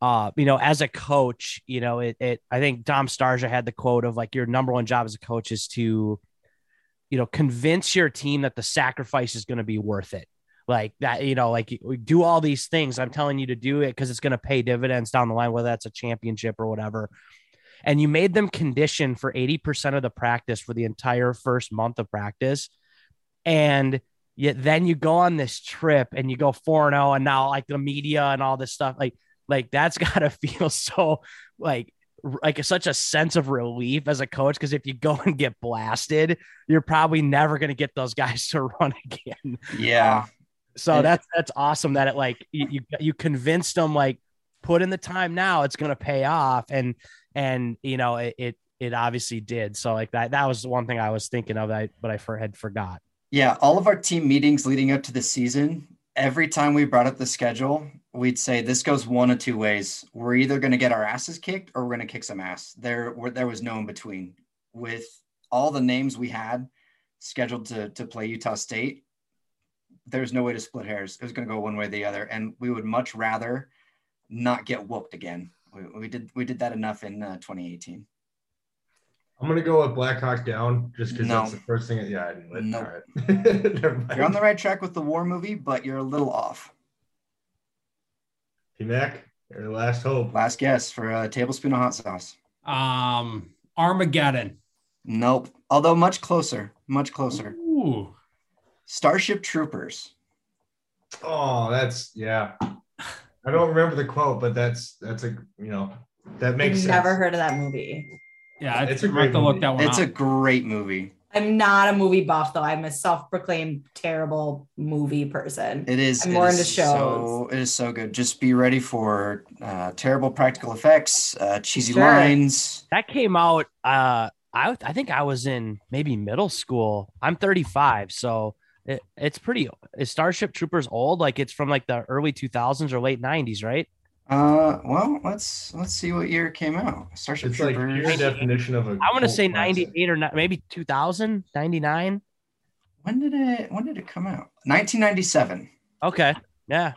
uh, you know, as a coach, you know, it, it I think Dom Starsia had the quote of like your number one job as a coach is to, you know, convince your team that the sacrifice is going to be worth it like that you know like do all these things. I'm telling you to do it because it's going to pay dividends down the line whether that's a championship or whatever. And you made them condition for 80% of the practice for the entire first month of practice. And yet then you go on this trip and you go 4-0 and now like the media and all this stuff like like that's got to feel so like like such a sense of relief as a coach because if you go and get blasted, you're probably never going to get those guys to run again. Yeah, um, so and, that's that's awesome that it like you, you you convinced them like put in the time now it's going to pay off. And and you know it, it it obviously did. So like that that was one thing i was thinking of that but i for, had forgot. Yeah all of our team meetings leading up to the season every time we brought up the schedule we'd say this goes one of two ways. We're either going to get our asses kicked or we're going to kick some ass. There there was no in between. With all the names we had scheduled to to play utah state there's no way to split hairs. It was going to go one way or the other, and we would much rather not get whooped again. We, we did we did that enough in uh, 2018. I'm gonna go with Blackhawk Down just because no. that's the first thing. Yeah, I didn't. No. Right. you're on the right track with the war movie, but you're a little off. T Mac, your last hope. Last guess for a tablespoon of hot sauce. Um, Armageddon. Nope. Although much closer, much closer. Ooh. Starship Troopers. Oh, that's yeah. I don't remember the quote, but that's that's a you know that makes I've sense. Never heard of that movie. Yeah, it's, a great to look that one. It's up. a great movie. I'm not a movie buff though. I'm a self-proclaimed terrible movie person. It is. I'm more into shows. So, it is so good. Just be ready for uh, terrible practical effects, uh, cheesy sure. lines. That came out. Uh, I I think I was in maybe middle school. I'm 35, so it, it's pretty. Is Starship Troopers old? Like it's from like the early 2000s or late 90s, right? Uh, well, let's let's see what year it came out. Starship it's Troopers. like your definition of a. I want to say 98 or not, maybe 2000, 99. When did it? When did it come out? 1997. Okay. Yeah.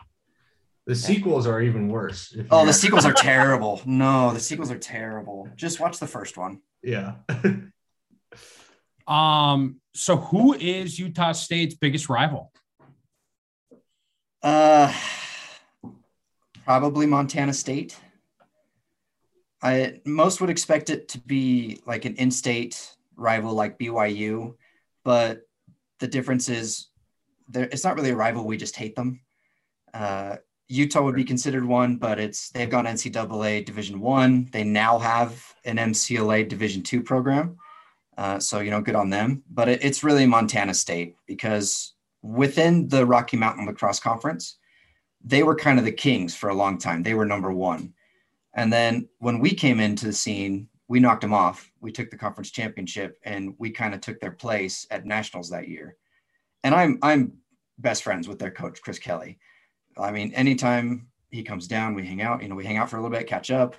The sequels are even worse. Oh, the sequels are terrible. No, the sequels are terrible. Just watch the first one. Yeah. um so who is Utah State's biggest rival? Uh, probably Montana State. I most would expect it to be like an in-state rival like BYU, but the difference is there. It's not really a rival. We just hate them. Uh, Utah would be considered one, but it's they've gone NCAA Division One. They now have an MCLA Division Two program. Uh, so, you know, good on them. But it, it's really Montana State because within the Rocky Mountain Lacrosse Conference, they were kind of the kings for a long time. They were number one. And then when we came into the scene, we knocked them off. We took the conference championship and we kind of took their place at nationals that year. And I'm I'm best friends with their coach, Chris Kelly. I mean, anytime he comes down, we hang out. You know, we hang out for a little bit, catch up.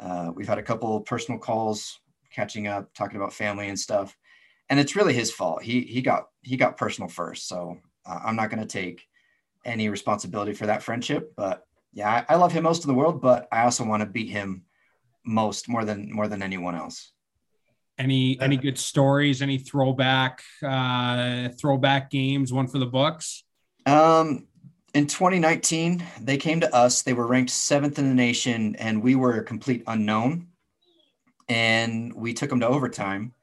Uh, we've had a couple personal calls catching up, talking about family and stuff. And it's really his fault. He he got he got personal first. So uh, I'm not going to take any responsibility for that friendship. But yeah, I, I love him most in the world, but I also want to beat him most more than more than anyone else. Any any good stories? Any throwback uh, throwback games? One for the books. Um, in 2019, they came to us. They were ranked seventh in the nation, and we were a complete unknown and we took them to overtime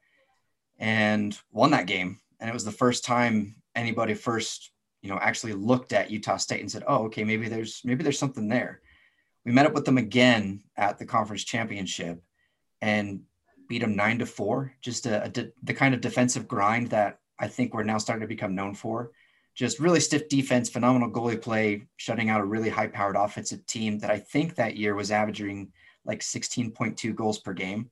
and won that game. And it was the first time anybody first, you know, actually looked at Utah State and said, "Oh, okay, maybe there's maybe there's something there." We met up with them again at the conference championship and beat them nine to four. Just a, a de- the kind of defensive grind that I think we're now starting to become known for. Just really stiff defense, phenomenal goalie play, shutting out a really high-powered offensive team that I think that year was averaging like 16.2 goals per game.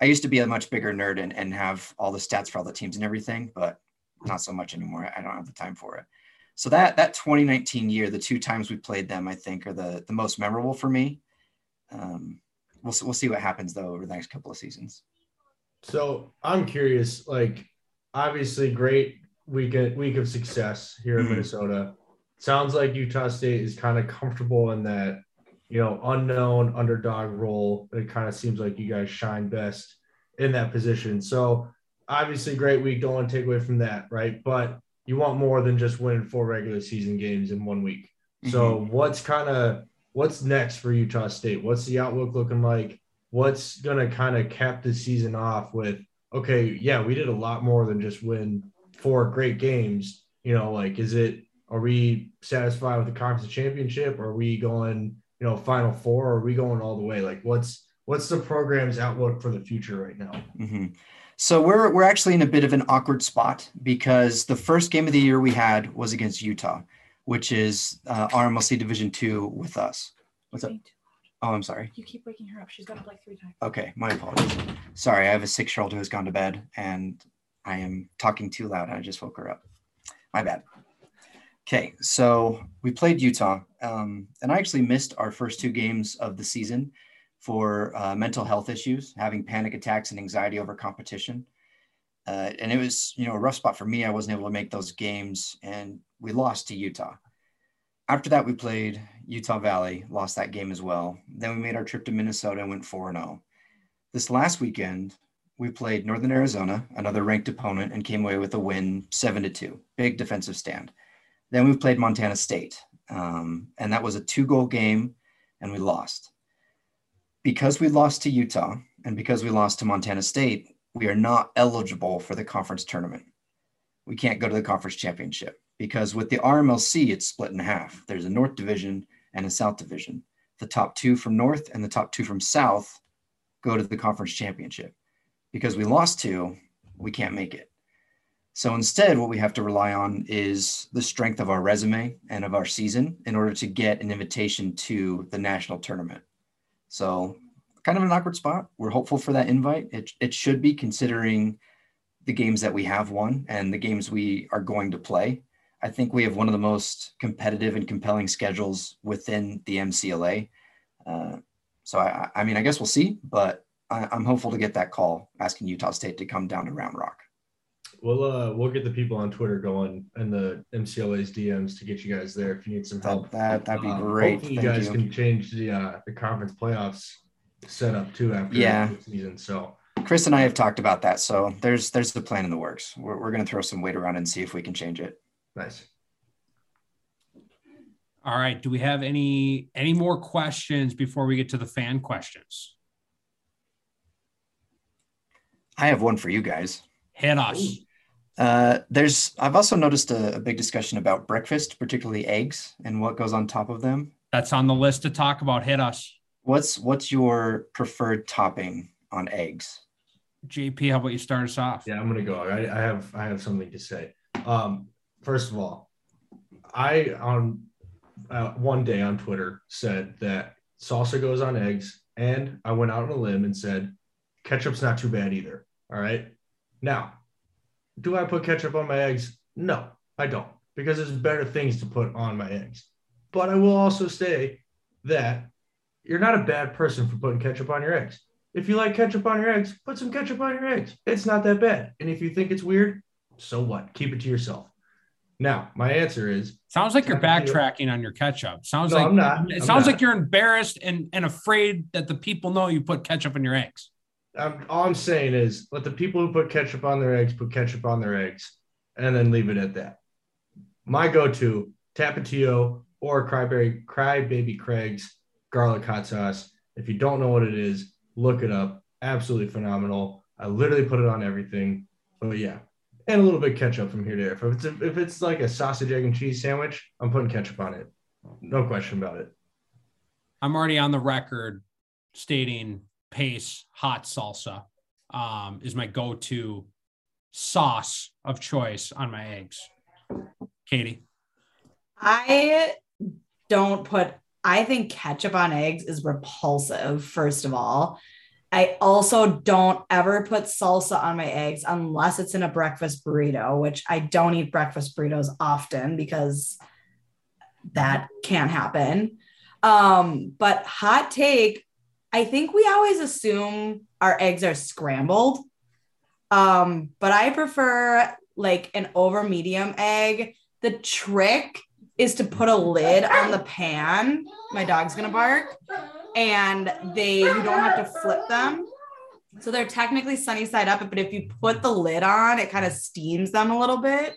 I used to be a much bigger nerd and, and have all the stats for all the teams and everything, but not so much anymore. I don't have the time for it. So that that 2019 year, the two times we played them, I think, are the the most memorable for me. Um, we'll we'll see what happens though over the next couple of seasons. So I'm curious, like obviously great week week of success here in Mhm. Minnesota. Sounds like Utah State is kind of comfortable in that, you know, unknown underdog role. It kind of seems like you guys shine best in that position. So obviously great week. Don't want to take away from that, right? But you want more than just winning four regular season games in one week. Mm-hmm. So what's kind of what's next for Utah State? What's the outlook looking like? What's gonna kind of cap the season off with? Okay, yeah, we did a lot more than just win four great games. You know, like is it? Are we satisfied with the conference championship? Are we going, you know, Final Four? Or are we going all the way? Like, what's what's the program's outlook for the future right now? hmm So we're we're actually in a bit of an awkward spot because the first game of the year we had was against Utah, which is uh, RMLC Division Two with us. What's up? Oh, I'm sorry. You keep waking her up. She's got up like three times. Okay, my apologies. Sorry, I have a six-year-old who has gone to bed, and I am talking too loud. I just woke her up. My bad. Okay, so we played Utah, um, and I actually missed our first two games of the season for uh, mental health issues, having panic attacks and anxiety over competition. Uh, and it was, you know, a rough spot for me. I wasn't able to make those games, and we lost to Utah. After that, we played Utah Valley, lost that game as well. Then we made our trip to Minnesota and went 4 0. This last weekend, we played Northern Arizona, another ranked opponent, and came away with a win 7 to 2. Big defensive stand. Then we played Montana State, um, and that was a two goal game, and we lost. Because we lost to Utah and because we lost to Montana State, we are not eligible for the conference tournament. We can't go to the conference championship because with the RMLC, it's split in half. There's a North Division and a South Division. The top two from North and the top two from South go to the conference championship. Because we lost two, we can't make it. So instead, what we have to rely on is the strength of our resume and of our season in order to get an invitation to the national tournament. So, kind of an awkward spot. We're hopeful for that invite. It, it should be considering the games that we have won and the games we are going to play. I think we have one of the most competitive and compelling schedules within the MCLA. Uh, so, I, I mean, I guess we'll see, but I, I'm hopeful to get that call asking Utah State to come down to Round Rock. We'll uh we'll get the people on Twitter going and the MCLA's DMs to get you guys there if you need some help. That, that, that'd be Uh, great. Hopefully, you guys you. can change the uh, the conference playoffs setup too after Yeah. the season. So Chris and I have talked about that. So there's there's the plan in the works. We're, we're going to throw some weight around and see if we can change it. nice. All right. Do we have any any more questions before we get to the fan questions? I have one for you guys. Hit us. Uh, there's I've also noticed a, a big discussion about breakfast, particularly eggs and what goes on top of them. That's on the list to talk about. Hit us. What's what's your preferred topping on eggs? JP, how about you start us off? Yeah, I'm gonna go. I, I have I have something to say. Um, first of all, I on uh, one day on Twitter said that salsa goes on eggs, and I went out on a limb and said ketchup's not too bad either. All right. Now, do I put ketchup on my eggs? No, I don't, because there's better things to put on my eggs. But I will also say that you're not a bad person for putting ketchup on your eggs. If you like ketchup on your eggs, put some ketchup on your eggs. It's not that bad. And if you think it's weird, so what? Keep it to yourself. Now, my answer is Sounds like you're backtracking on your catch-up. Sounds No, like I'm not. It I'm sounds not. like you're embarrassed and, and afraid that the people know you put ketchup in your eggs. I'm, all I'm saying is let the people who put ketchup on their eggs put ketchup on their eggs and then leave it at that. My go-to Tapatio or Cryberry Crybaby Craig's garlic hot sauce. If you don't know what it is, look it up. Absolutely phenomenal. I literally put it on everything. But yeah, and a little bit of ketchup from here to there. If it's a, if it's like a sausage egg and cheese sandwich, I'm putting ketchup on it. No question about it. I'm already on the record stating Pace hot salsa um, is my go-to sauce of choice on my eggs. Katie, I don't put, I think ketchup on eggs is repulsive, first of all. I also don't ever put salsa on my eggs unless it's in a breakfast burrito, which I don't eat breakfast burritos often because that can't happen. Um, but hot take, I think we always assume our eggs are scrambled. Um, but I prefer like an over medium egg. The trick is to put a lid on the pan. My dog's gonna bark, and they you don't have to flip them. So they're technically sunny side up, but if you put the lid on, it kind of steams them a little bit.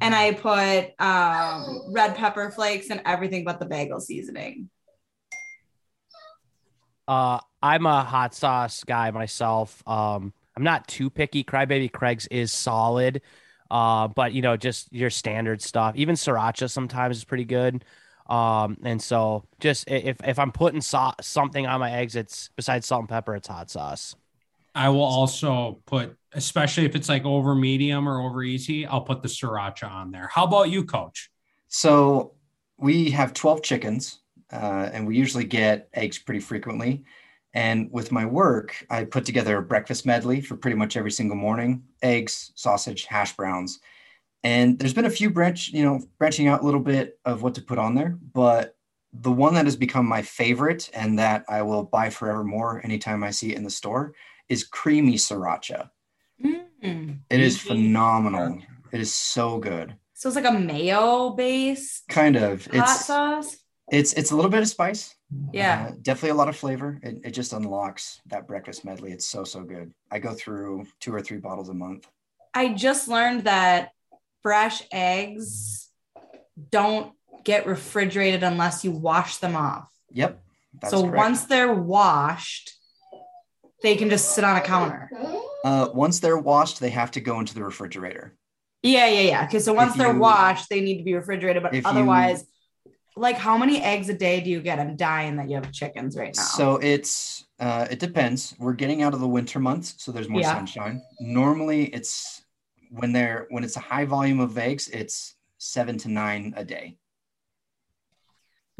And I put um, red pepper flakes and everything but the bagel seasoning. Uh, I'm a hot sauce guy myself. Um, I'm not too picky. Crybaby Craig's is solid. Uh, but you know, just your standard stuff. Even sriracha sometimes is pretty good. Um, and so just if if I'm putting so- something on my eggs, it's besides salt and pepper, it's hot sauce. I will also put, especially if it's like over medium or over easy, I'll put the sriracha on there. How about you, coach? So we have 12 chickens, uh, and we usually get eggs pretty frequently. And with my work, I put together a breakfast medley for pretty much every single morning: eggs, sausage, hash browns. And there's been a few branch, you know, branching out a little bit of what to put on there, but the one that has become my favorite and that I will buy forevermore anytime I see it in the store is creamy sriracha. Mm. It is phenomenal. It is so good. So it's like a mayo base Kind of. hot It's sauce. It's it's a little bit of spice. Yeah. Uh, definitely a lot of flavor. It, it just unlocks that breakfast medley. It's so so good. I go through two or three bottles a month. I just learned that fresh eggs don't get refrigerated unless you wash them off. Yep. That's so correct. once they're washed, they can just sit on a counter. uh, once they're washed, they have to go into the refrigerator. Yeah, yeah, yeah. Okay, so once If they're you- washed, they need to be refrigerated. But if you- otherwise, like how many eggs a day do you get? I'm dying that you have chickens right now. So it's uh, it depends. We're getting out of the winter months, so there's more Yeah. sunshine. Normally, it's when they're when it's a high volume of eggs, it's seven to nine a day.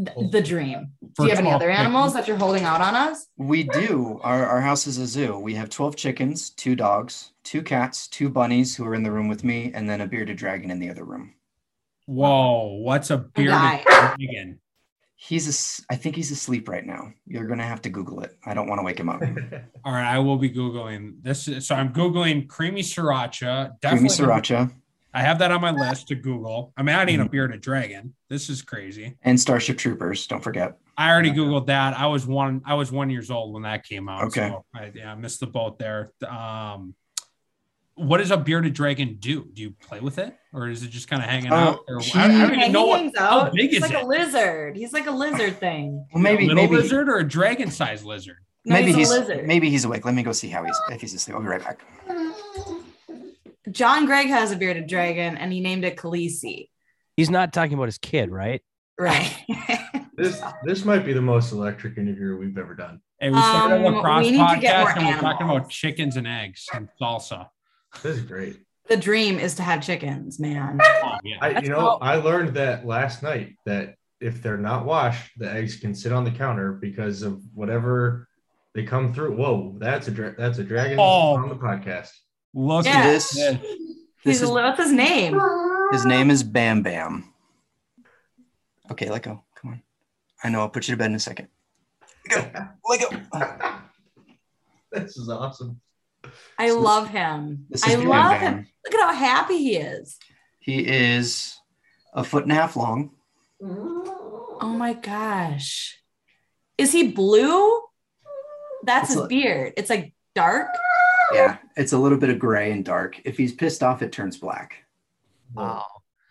Th- the dream. Do you have any other animals that you're holding out on us? We do. Our, our house is a zoo. We have 12 chickens, two dogs, two cats, two bunnies who are in the room with me, and then a bearded dragon in the other room. Whoa, what's a bearded dragon? He's a, I think he's asleep right now. You're going to have to Google it. I don't want to wake him up. All right, I will be googling this. is- So I'm googling creamy sriracha. Creamy Definitely, sriracha I have that on my list to Google. I'm adding a bearded dragon. This is crazy. and Starship Troopers. Don't forget. I already googled that. I was one. I was one years old when that came out. Okay. So I, yeah, I missed the boat there. Um, what does a bearded dragon do? Do you play with it, or is it just kind of hanging Uh, out? Or he- I, I don't Yeah, even know what. How big He's is like it? a lizard. He's like a lizard thing. Well, maybe, a little maybe, lizard or a dragon-sized lizard? No, maybe he's, he's, lizard. maybe he's awake. Let me go see how he's if he's asleep. I'll be right back. John Gregg has a bearded dragon, and he named it Khaleesi. He's not talking about his kid, right? Right. This this might be the most electric interview we've ever done. Hey, we started a Um, lacrosse we need to get more podcast and we're talking about chickens and eggs and salsa. This is great. the dream is to have chickens, man. Oh, yeah. I you know I learned that last night that if they're not washed, the eggs can sit on the counter because of whatever they come through. Whoa, that's a dra- that's a dragon Oh. on the podcast. Look Yeah. at This this. this He's is what's his name? his name is Bam Bam. Okay, let go. Come on. I know. I'll put you to bed in a second. Let go. Let go. This is awesome. I So this- love him. This I love Bam. him. Look at how happy he is. He is a foot and a half long. Oh my gosh. Is he blue? That's It's his a- beard. It's like dark. Yeah, it's a little bit of gray and dark. If he's pissed off, it turns black. Wow.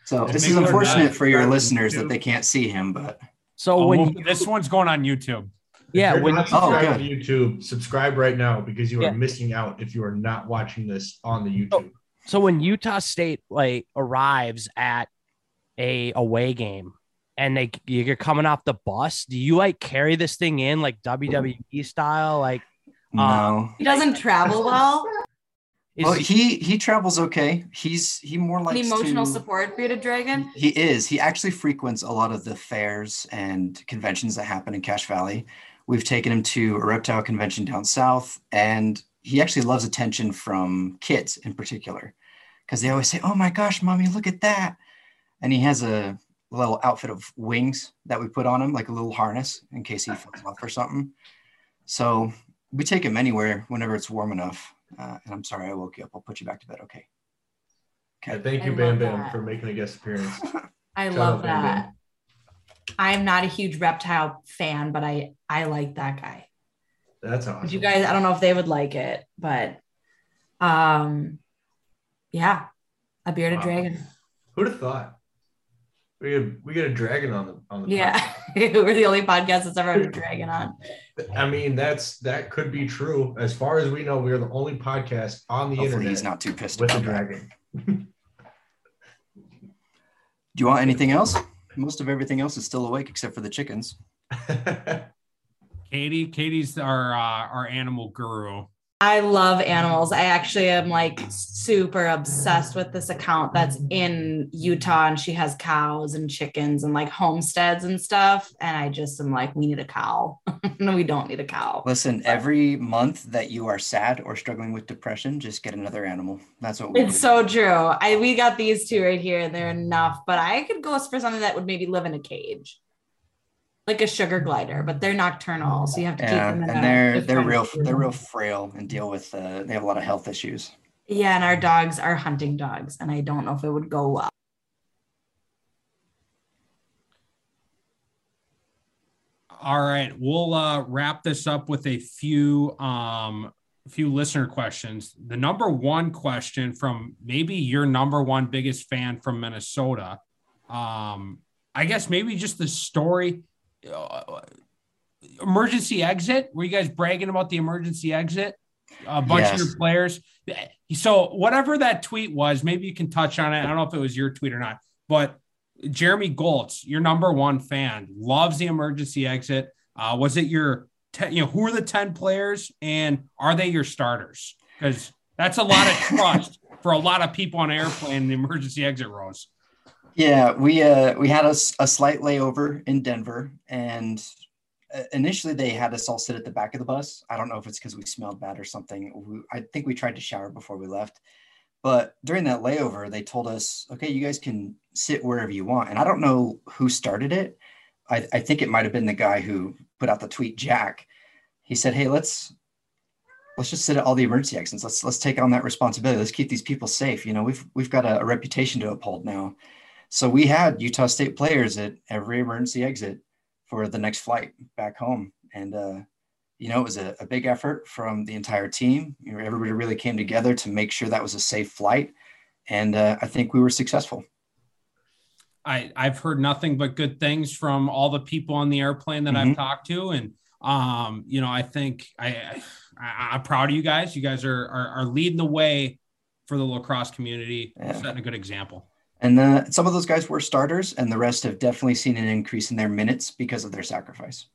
So Just this is unfortunate for your that- listeners that they can't see him, but So when you, this one's going on YouTube. Yeah, if you're when not Oh, subscribed to YouTube, subscribe right now because you are Yeah. missing out if you are not watching this on the YouTube. so when Utah State like arrives at a away game and they you're coming off the bus, do you like carry this thing in like WWE style? Like no. Uh, he doesn't travel well. is well, he he travels okay. He's he more An likes emotional to, support bearded dragon. He is. He actually frequents a lot of the fairs and conventions that happen in Cache Valley, We've taken him to a reptile convention down south, and he actually loves attention from kids in particular because they always say, Oh my gosh, mommy, look at that. And he has a little outfit of wings that we put on him, like a little harness in case he falls off or something. So we take him anywhere whenever it's warm enough. Uh, and I'm sorry I woke you up. I'll put you back to bed. Okay. Okay. thank I you, Bam Bam, that. for making a guest appearance. I Shout love that. Bam Bam. That. I'm not a huge reptile fan, but I I like that guy. That's awesome. But you guys, I don't know if they would like it, but um yeah, a bearded Wow. dragon. Who'd have thought? We had, we get a dragon on the on the Yeah. We're the only podcast that's ever had a dragon on. I mean, that's that could be true. As far as we know, we are the only podcast on the Hopefully internet he's not too pissed with a dragon. Do you want anything else? Most of everything else is still awake except for the chickens. Katie, Katie's our uh, our animal guru. I love animals. I actually am like super obsessed with this account that's in Utah and she has cows and chickens and like homesteads and stuff. And I just am like, we need a cow. no, we don't need a cow. Listen, every month that you are sad or struggling with depression, just get another animal. That's what we It's so true. I we got these two right here and they're enough, but I could go for something that would maybe live in a cage. Like a sugar glider, but they're nocturnal, so you have to keep them in and a they're they're real they're real frail and deal with uh, they have a lot of health issues. Yeah, and our dogs are hunting dogs, and I don't know if it would go well. All right, we'll uh, wrap this up with a few um, few listener questions. The number one question from maybe your number one biggest fan from Minnesota. Um, I guess maybe just the story. Uh, emergency exit. Were you guys bragging about the emergency exit? A bunch of your players. So whatever that tweet was, maybe you can touch on it. I don't know if it was your tweet or not, but Jeremy Goltz, your number one fan, loves the emergency exit. Uh, was it your, te- you know, who are the 10 players and are they your starters? Because that's a lot of trust for a lot of people on an airplane, the emergency exit rows. Yeah, we uh we had a slight layover in Denver, and uh, initially they had us all sit at the back of the bus. I don't know if it's because we smelled bad or something. We, I think we tried to shower before we left, but during that layover, they told us, "Okay, you guys can sit wherever you want." And I don't know who started it. I, I think it might have been the guy who put out the tweet, Jack. He said, "Hey, let's." Let's just sit at all the emergency exits. Let's let's take on that responsibility. Let's keep these people safe. You know, we've we've got a, a reputation to uphold now. So we had Utah State players at every emergency exit for the next flight back home. And, uh, you know, it was a, a big effort from the entire team. You know, everybody really came together to make sure that was a safe flight. And uh, I think we were successful. I, I've heard nothing but good things from all the people on the airplane that I've Mhm. talked to. And, um, you know, I think I, I, I'm proud of you guys. You guys are, are, are leading the way for the lacrosse community, Yeah. setting a good example. And uh, some of those guys were starters, and the rest have definitely seen an increase in their minutes because of their sacrifice.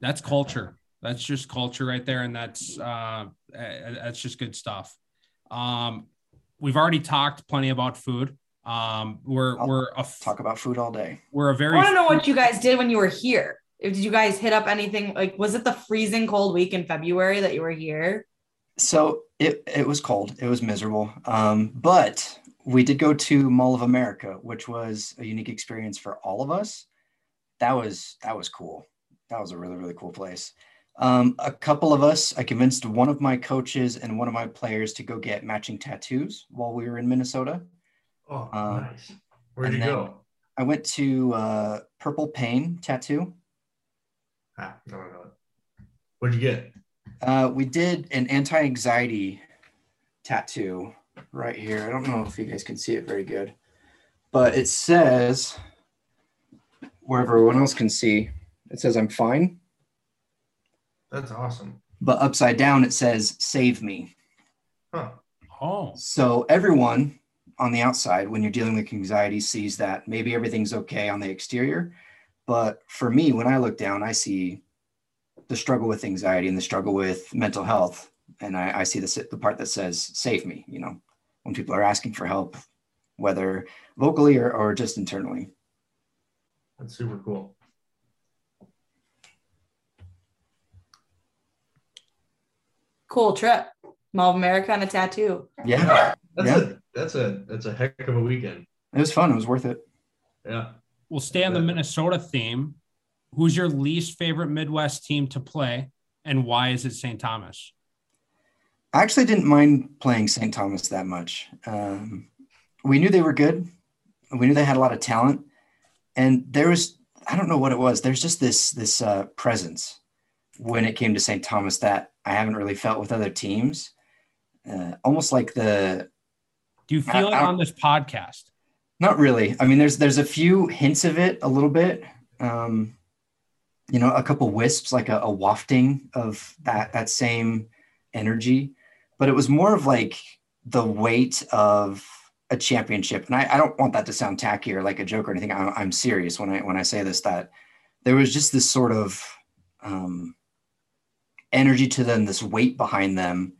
That's culture. That's just culture right there. And that's, uh, that's just good stuff. Um, we've already talked plenty about food. Um, we're, I'll we're a, Talk about food all day. we're a very, I want to know what you guys did when you were here. Did you guys hit up anything? Like, was it the freezing cold week in February that you were here? So it, it was cold. It was miserable. Um, but we did go to Mall of America, which was a unique experience for all of us. That was that was cool. That was a really really cool place. Um, a couple of us, I convinced one of my coaches and one of my players to go get matching tattoos while we were in Minnesota. Oh, Um, nice. Where'd you go? I went to uh, Purple Pain Tattoo. Ah, no, no, no. What'd you get? Uh, we did an anti-anxiety tattoo right here. I don't know if you guys can see it very good, but it says where everyone else can see. It says I'm fine, That's awesome. but upside down it says save me. Huh. oh, So everyone on the outside, when you're dealing with anxiety, sees that maybe everything's okay on the exterior. But for me, when I look down, I see the struggle with anxiety and the struggle with mental health. And I, I see the, the part that says, save me, you know, when people are asking for help, whether vocally or, or just internally. That's super cool. cool trip. Mall of America and a tattoo. Yeah, That's Yeah. a that's a that's a heck of a weekend. it was fun. It was worth it. Yeah. We'll stay on the Minnesota theme. Who's your least favorite Midwest team to play, and why is it St. Thomas? I actually didn't mind playing St. Thomas that much. Um, we knew they were good. We knew they had a lot of talent, and there was I don't know what it was. There's just this this uh, presence when it came to St. Thomas that I haven't really felt with other teams. Uh, almost like the Do you feel I- it I- on this podcast? Not really. I mean, there's there's a few hints of it, a little bit. Um, you know, a couple wisps, like a, a wafting of that that same energy, but it was more of like the weight of a championship. And I, I don't want that to sound tacky or like a joke or anything. I'm, I'm serious when I when I say this. That there was just this sort of um, energy to them, this weight behind them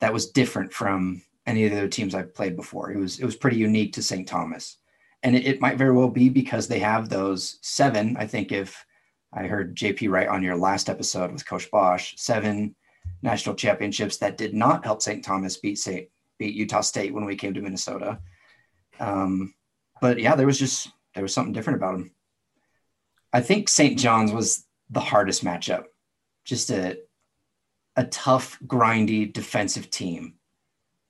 that was different from any of the other teams I've played before. It was it was pretty unique to St. Thomas, and it, it might very well be because they have those seven. I think if I heard JP right on your last episode with Coach Bosch, seven national championships that did not help St. Thomas beat St. beat Utah State when we came to Minnesota. Um, but yeah, there was just there was something different about them. I think St. John's was the hardest matchup. Just a a tough, grindy defensive team.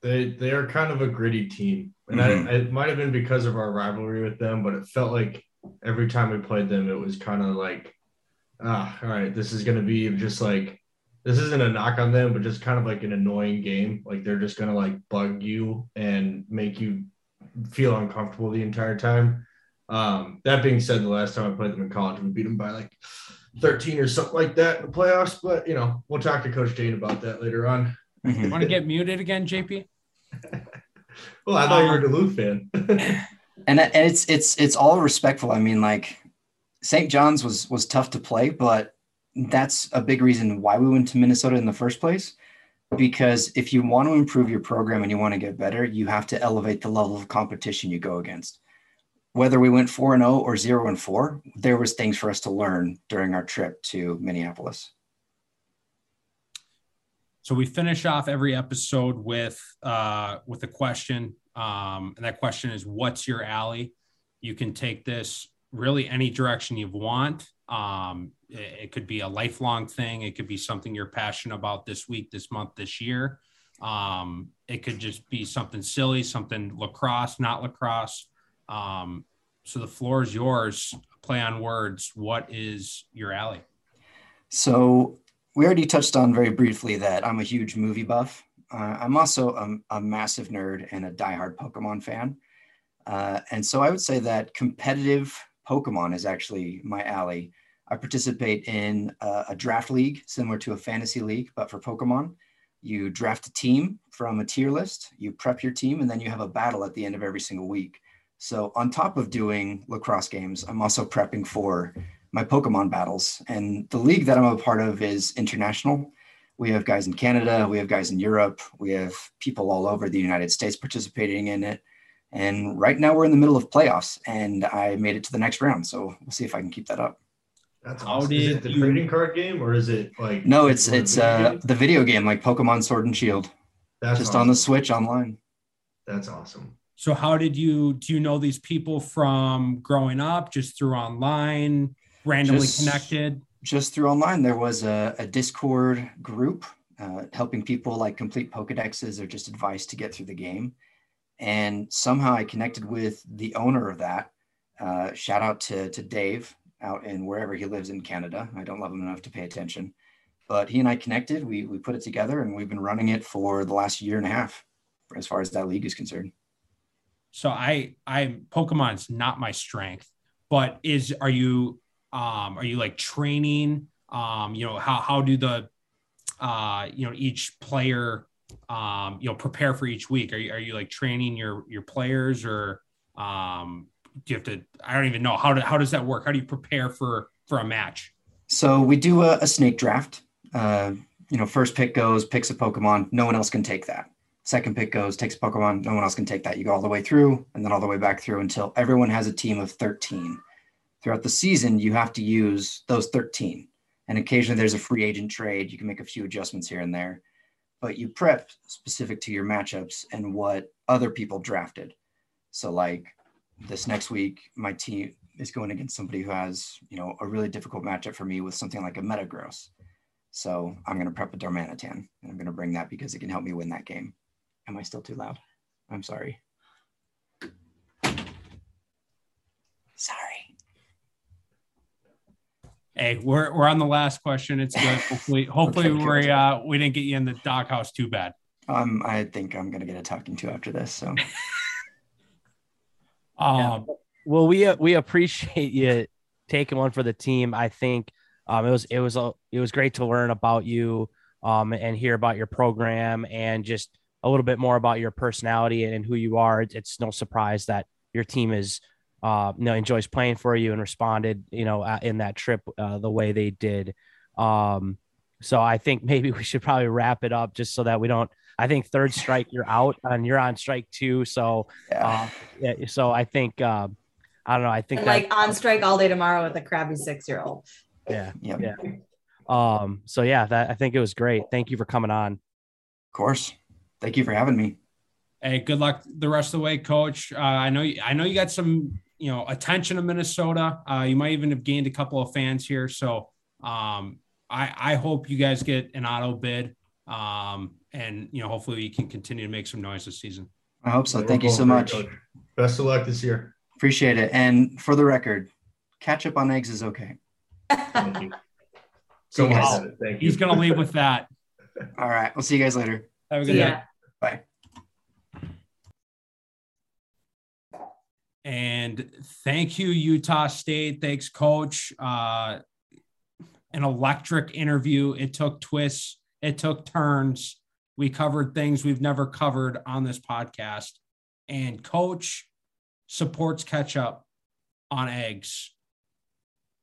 They they are kind of a gritty team, and Mhm. I, it might have been because of our rivalry with them, but it felt like every time we played them, it was kind of like, ah, all right, this is gonna be just like this isn't a knock on them, but just kind of like an annoying game. Like they're just gonna like bug you and make you feel uncomfortable the entire time. Um, that being said, the last time I played them in college, we beat them by like 13 or something like that in the playoffs. But you know, we'll talk to Coach Dane about that later on. Want to get muted again, JP? Well, I thought you were a Duluth fan. and and it's it's it's all respectful. I mean, like St. John's was was tough to play, but that's a big reason why we went to Minnesota in the first place. Because if you want to improve your program and you want to get better, you have to elevate the level of competition you go against. Whether we went four and zero or zero and four, there was things for us to learn during our trip to Minneapolis. So we finish off every episode with uh, with a question, um, and that question is, "What's your alley?" You can take this really any direction you want. Um, it, it could be a lifelong thing. It could be something you're passionate about this week, this month, this year. Um, it could just be something silly, something lacrosse, not lacrosse. Um, so the floor is yours. Play on words. What is your alley? So we already touched on very briefly that I'm a huge movie buff. Uh, I'm also a, a massive nerd and a diehard Pokemon fan. Uh, and so I would say that competitive Pokemon is actually my alley. I participate in a, a draft league similar to a fantasy league, but for Pokemon. You draft a team from a tier list, you prep your team, and then you have a battle at the end of every single week. So, on top of doing lacrosse games, I'm also prepping for my Pokemon battles. And the league that I'm a part of is international. We have guys in Canada, we have guys in Europe, we have people all over the United States participating in it. And right now we're in the middle of playoffs and I made it to the next round. So we'll see if I can keep that up. That's How awesome. Is it the you- trading card game or is it like No, it's it's the video uh games? the video game like Pokemon Sword and Shield. That's just awesome. on the Switch online. That's awesome. So how did you do you know these people from growing up just through online, randomly Just- connected? just through online there was a, a discord group uh, helping people like complete pokedexes or just advice to get through the game and somehow i connected with the owner of that. Uh, shout out to, to dave out in wherever he lives in canada. I don't love him enough to pay attention. But he and i connected. We, we put it together and we've been running it for the last year and a half as far as that league is concerned. So I I Pokemon's not my strength, but is are you um are you like training? Um, you know, how how do the uh you know each player um you know prepare for each week? Are you are you like training your your players or um do you have to I don't even know how how does that work? How do you prepare for for a match? So we do a, a snake draft. Uh, you know, first pick goes, picks a Pokemon. No one else can take that. Second pick goes, takes a Pokemon. No one else can take that. You go all the way through and then all the way back through until everyone has a team of 13. Throughout the season, you have to use those 13. And occasionally there's a free agent trade. You can make a few adjustments here and there. But you prep specific to your matchups and what other people drafted. So like this next week, my team is going against somebody who has, you know, a really difficult matchup for me with something like a Metagross. So I'm going to prep a Darmanitan and I'm going to bring that because it can help me win that game. Am I still too loud? I'm sorry. Sorry. Hey, we're we're on the last question. It's good. Hopefully, hopefully Okay, we good. uh we didn't get you in the doghouse too bad. Um, I think I'm going to get a talking to after this. So Um, Well, we uh, we appreciate you taking one for the team. I think um, it was it was a it was great to learn about you um, and hear about your program and just a little bit more about your personality and who you are. It's, it's no surprise that your team is uh, you know enjoys playing for you and responded you know uh, in that trip uh, the way they did. Um, so I think maybe we should probably wrap it up just so that we don't. I think third strike you're out and you're on strike two. So yeah, uh, yeah, so I think um, I don't know. I think that, like on strike all day tomorrow with a crabby six year old. yeah, yeah, yeah. Um, so yeah, that I think it was great. Thank you for coming on. of course. Thank you for having me. hey, good luck the rest of the way, Coach. Uh, I know you, I know you got some you know attention in Minnesota. Uh, you might even have gained a couple of fans here. So um, I I hope you guys get an auto bid. Um, and you know hopefully you can continue to make some noise this season. I hope so. We're Thank you so much. Coach. Best of luck this year. Appreciate it. And for the record, ketchup on eggs is okay. Thank you. See you Someone guys. said it. Thank you. He's gonna leave with that. All right. We'll see you guys later. Have a good night. Yeah. Bye. And thank you, Utah State. Thanks, Coach. Uh, an electric interview. It took twists, it took turns. We covered things we've never covered on this podcast. And Coach supports ketchup on eggs.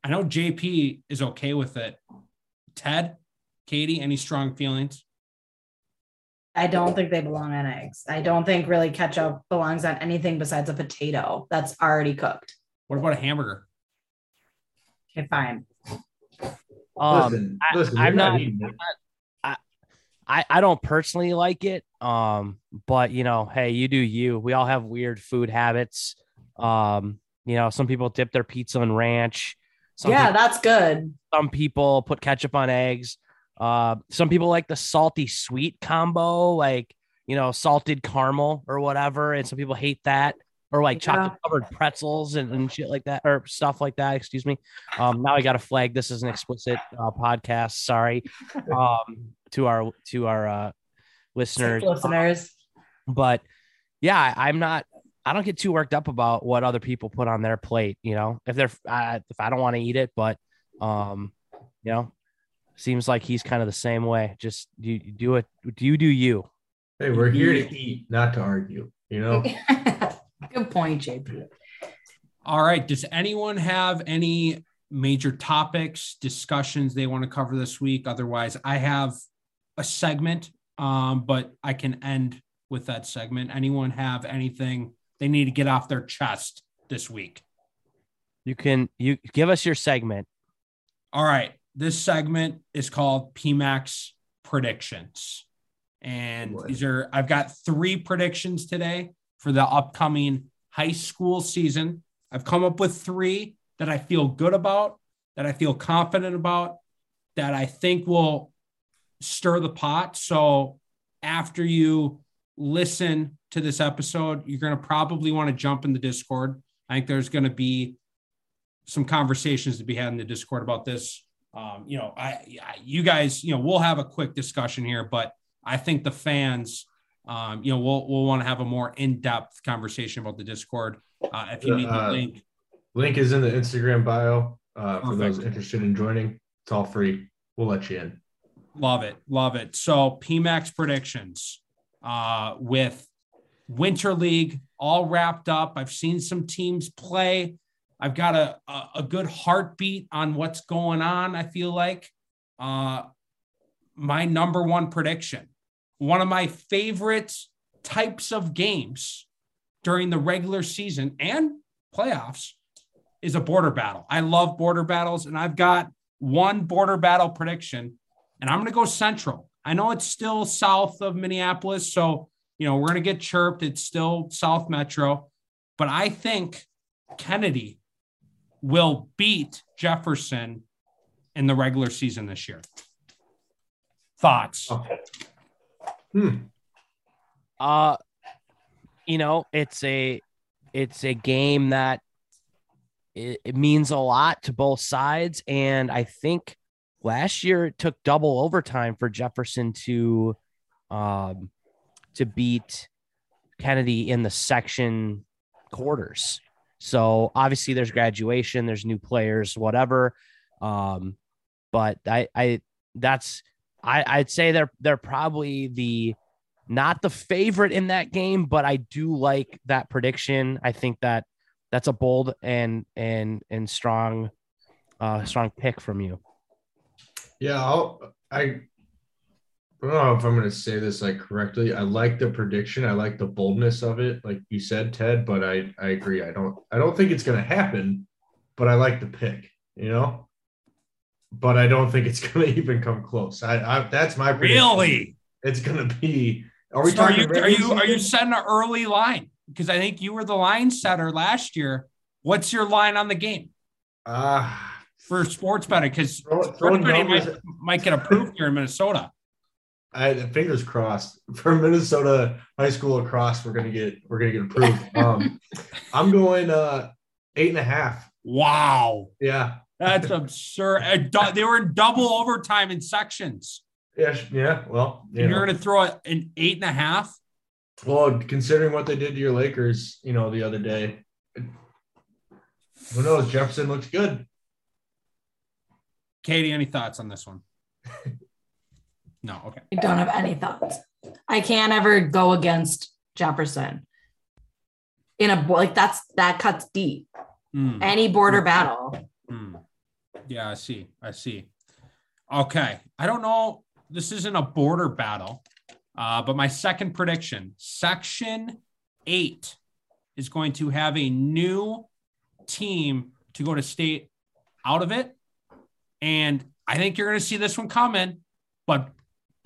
I know JP is okay with it. Ted, Katie, any strong feelings? I don't think they belong on eggs. I don't think really ketchup belongs on anything besides a potato that's already cooked. What about a hamburger? Okay, fine. Um, listen, I- listen, I'm not, not- eating. I I don't personally like it. Um, but you know, hey, you do you. We all have weird food habits. Um, you know, some people dip their pizza in ranch. Some yeah, people, that's good. some people put ketchup on eggs. Uh, some people like the salty sweet combo, like you know, salted caramel or whatever, and some people hate that. Or like Yeah. chocolate covered pretzels and, and shit like that, or stuff like that. Excuse me. Um, now I got a flag. This is an explicit uh, podcast. Sorry. Um, to our to our uh, listeners. Listeners. But yeah, I'm not. I don't get too worked up about what other people put on their plate. You know, if they're I, if I don't want to eat it, but um, you know, seems like he's kind of the same way. Just you, you do it. Do you do you? Hey, we're here to eat, not to argue. You know, good point, JP. All right. Does anyone have any major topics, discussions they want to cover this week? Otherwise, I have a segment, um, but I can end with that segment. Anyone have anything they need to get off their chest this week? You can you give us your segment. All right. This segment is called PMAX predictions. And Boy. these are, I've got three predictions today for the upcoming high school season. I've come up with three that I feel good about, that I feel confident about, that I think will stir the pot. So after you listen to this episode, you're going to probably want to jump in the Discord. I think there's going to be some conversations to be had in the Discord about this. Um, you know, I, I, you guys, you know, we'll have a quick discussion here, but I think the fans, um, you know, we'll we'll want to have a more in depth conversation about the Discord. Uh, if you need the Uh, link, link is in the Instagram bio uh, for those interested in joining. It's all free. We'll let you in. Love it. Love it. So PMAX predictions uh, with Winter League all wrapped up. I've seen some teams play. I've got a, a, a good heartbeat on what's going on, I feel like. Uh, my number one prediction, one of my favorite types of games during the regular season and playoffs is a border battle. I love border battles, and I've got one border battle prediction and I'm going to go central. I know it's still south of Minneapolis, so you know we're gonna get chirped. It's still South Metro, but I think Kennedy will beat Jefferson in the regular season this year. Thoughts? Hmm. Uh, you know, it's a it's a game that it, it means a lot to both sides, and I think last year it took double overtime for Jefferson to um to beat Kennedy in the section quarters. So obviously there's graduation, there's new players, whatever. Um, but I I that's I, I'd say they're they're probably the not the favorite in that game, but I do like that prediction. I think that that's a bold and and and strong uh strong pick from you. Yeah, I'll, I I don't know if I'm going to say this like correctly. I like the prediction. I like the boldness of it, like you said, Ted. But I I agree. I don't I don't think it's going to happen. But I like the pick. You know. But I don't think it's going to even come close. I, I that's my prediction. Really? It's going to be. Are we So are talking? you are you are you setting an early line? Because I think you were the line setter last year. What's your line on the game Ah, for sports betting? Because throw, sports betting might, might get approved here in Minnesota. I fingers crossed for Minnesota high school across. We're gonna get we're gonna get approved. Um, I'm going uh eight and a half. Wow, Yeah, that's absurd. Uh, They were in double overtime in sections. yeah, yeah. Well, you you're going to throw it an eight and a half. well, considering what they did to your Lakers, you know, the other day, who knows? Jefferson looks good. Katie, any thoughts on this one? No. Okay. I don't have any thoughts. I can't ever go against Jefferson in a like that's that cuts deep. Hmm. Any border battle. Hmm. Yeah, I see. I see. Okay. I don't know. This isn't a border battle, uh, but my second prediction Section 8 is going to have a new team to go to state out of it. And I think you're going to see this one coming, but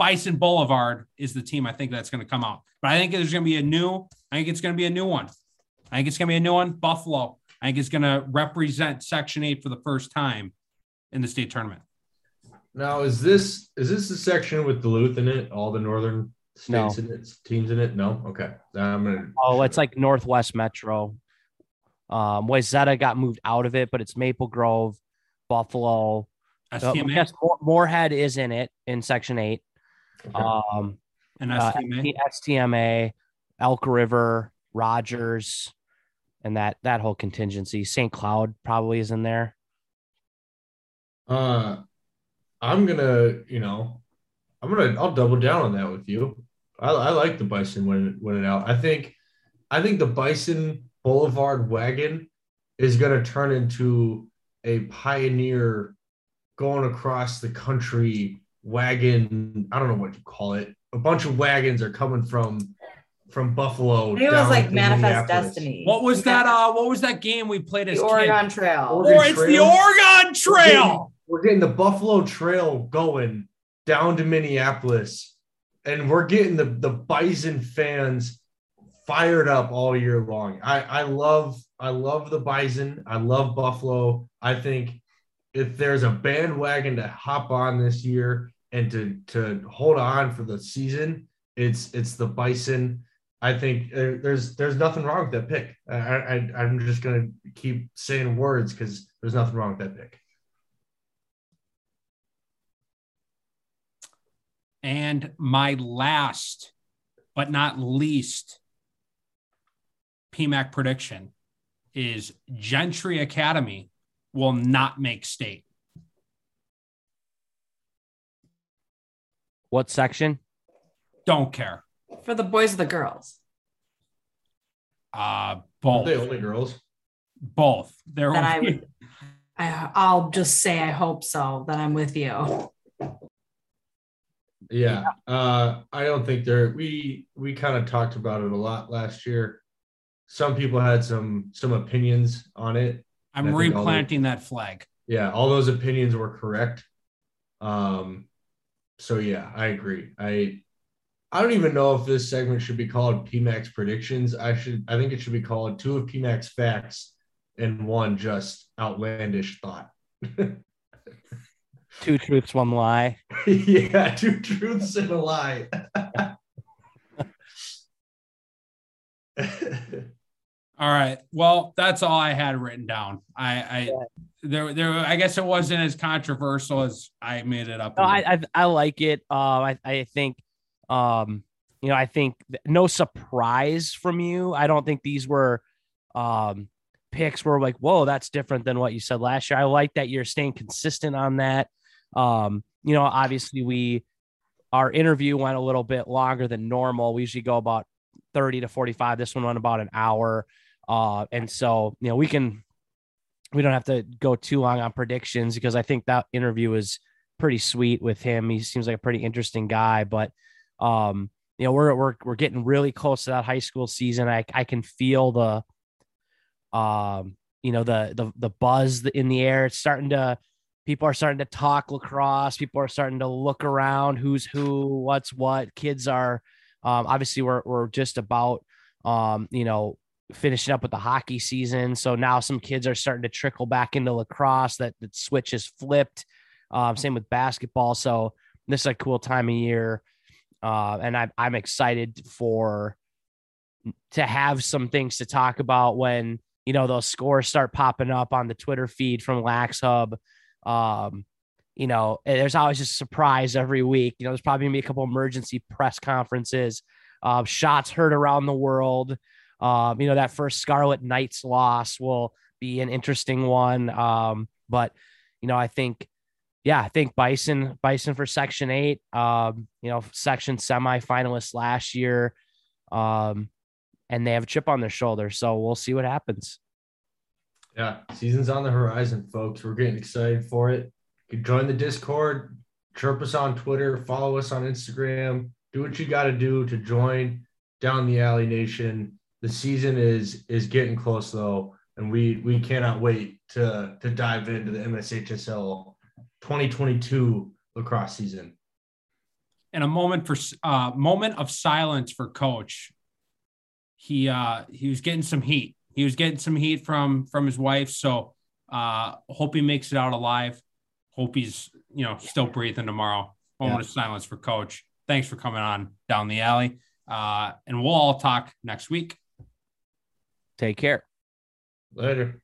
Bison Boulevard is the team I think that's going to come out. But I think there's going to be a new, I think it's going to be a new one. I think it's going to be a new one. Buffalo. I think it's going to represent Section 8 for the first time in the state tournament. Now, is this is this the section with Duluth in it? All the northern No. states in it, teams in it? No. Okay. I'm gonna. Oh, it's like Northwest Metro. Um, Wayzata got moved out of it, but it's Maple Grove, Buffalo. Uh, STMA yes, Moorhead is in it in Section Eight. Okay. Um, and uh, STMA. STMA, Elk River, Rogers, and that that whole contingency. St. Cloud probably is in there. Uh, I'm gonna, you know, I'm gonna, I'll double down on that with you. I, I like the Bison winning, winning out. I think, I think the Bison Boulevard wagon is gonna turn into a pioneer going across the country wagon. I don't know what you call it. A bunch of wagons are coming from from Buffalo. It was like Manifest Destiny. What was that? Uh, what was that game we played as the kids? Oregon Trail. Oregon Or it's the Trail? Oregon Trail. We're getting the Buffalo Trail going down to Minneapolis, and we're getting the the Bison fans fired up all year long. I I love I love the Bison. I love Buffalo. I think if there's a bandwagon to hop on this year and to to hold on for the season, it's it's the Bison. I think there's there's nothing wrong with that pick. I, I I'm just gonna keep saying words because there's nothing wrong with that pick. And my last, but not least, PMAC prediction is Gentry Academy will not make state. What section? Don't care. For the boys or the girls. Uh, Aren't both. they only girls? Both. They're Then I would I I'll just say I hope so that I'm with you. Yeah. Uh, I don't think they're we we kind of talked about it a lot last year. Some people had some some opinions on it. I'm I think all the- replanting that flag. Yeah, all those opinions were correct. Um so yeah, I agree. I I don't even know if this segment should be called PMAX predictions. I should I think it should be called two of PMAX facts and one just outlandish thought. Two truths, one lie. yeah, two truths and a lie. All right. Well, that's all I had written down. I, I Yeah. there, there. I guess it wasn't as controversial as I made it up. No, I, I I like it. Um, I I think, um, you know, I think th- no surprise from you. I don't think these were, um, picks were like, whoa, that's different than what you said last year. I like that you're staying consistent on that. Um, you know, obviously we our interview went a little bit longer than normal. We usually go about 30 to 45. This one went about an hour. Uh, and so, you know, we can, we don't have to go too long on predictions because I think that interview is pretty sweet with him. He seems like a pretty interesting guy, but, um, you know, we're, we're, we're getting really close to that high school season. I, I can feel the, um, you know, the, the, the buzz in the air. It's starting to, people are starting to talk lacrosse. People are starting to look around who's who, what's what. Kids are, um, obviously we're, we're just about, um, you know, finishing up with the hockey season. So now some kids are starting to trickle back into lacrosse. That that switch has flipped. Um, same with basketball. So this is a cool time of year, uh, and I'm I'm excited for to have some things to talk about when you know those scores start popping up on the Twitter feed from Lax Hub. Um, you know, there's always a surprise every week. You know, there's probably gonna be a couple emergency press conferences, uh, shots heard around the world. Um, you know, that first Scarlet Knights loss will be an interesting one. Um, but you know, I think, yeah, I think Bison, Bison for Section Eight. Um, you know, Section semifinalists last year, um, and they have a chip on their shoulder. So we'll see what happens. Yeah, season's on the horizon, folks. We're getting excited for it. You can join the Discord, chirp us on Twitter, follow us on Instagram. Do what you got to do to join down the alley nation. The season is is getting close though, and we we cannot wait to to dive into the MSHSL 2022 lacrosse season. and a moment for uh moment of silence for coach. He uh he was getting some heat. He was getting some heat from from his wife so uh hope he makes it out alive. Hope he's you know still breathing tomorrow. Moment Yeah. of silence for coach. Thanks for coming on down the alley. Uh and we'll all talk next week Take care. Later.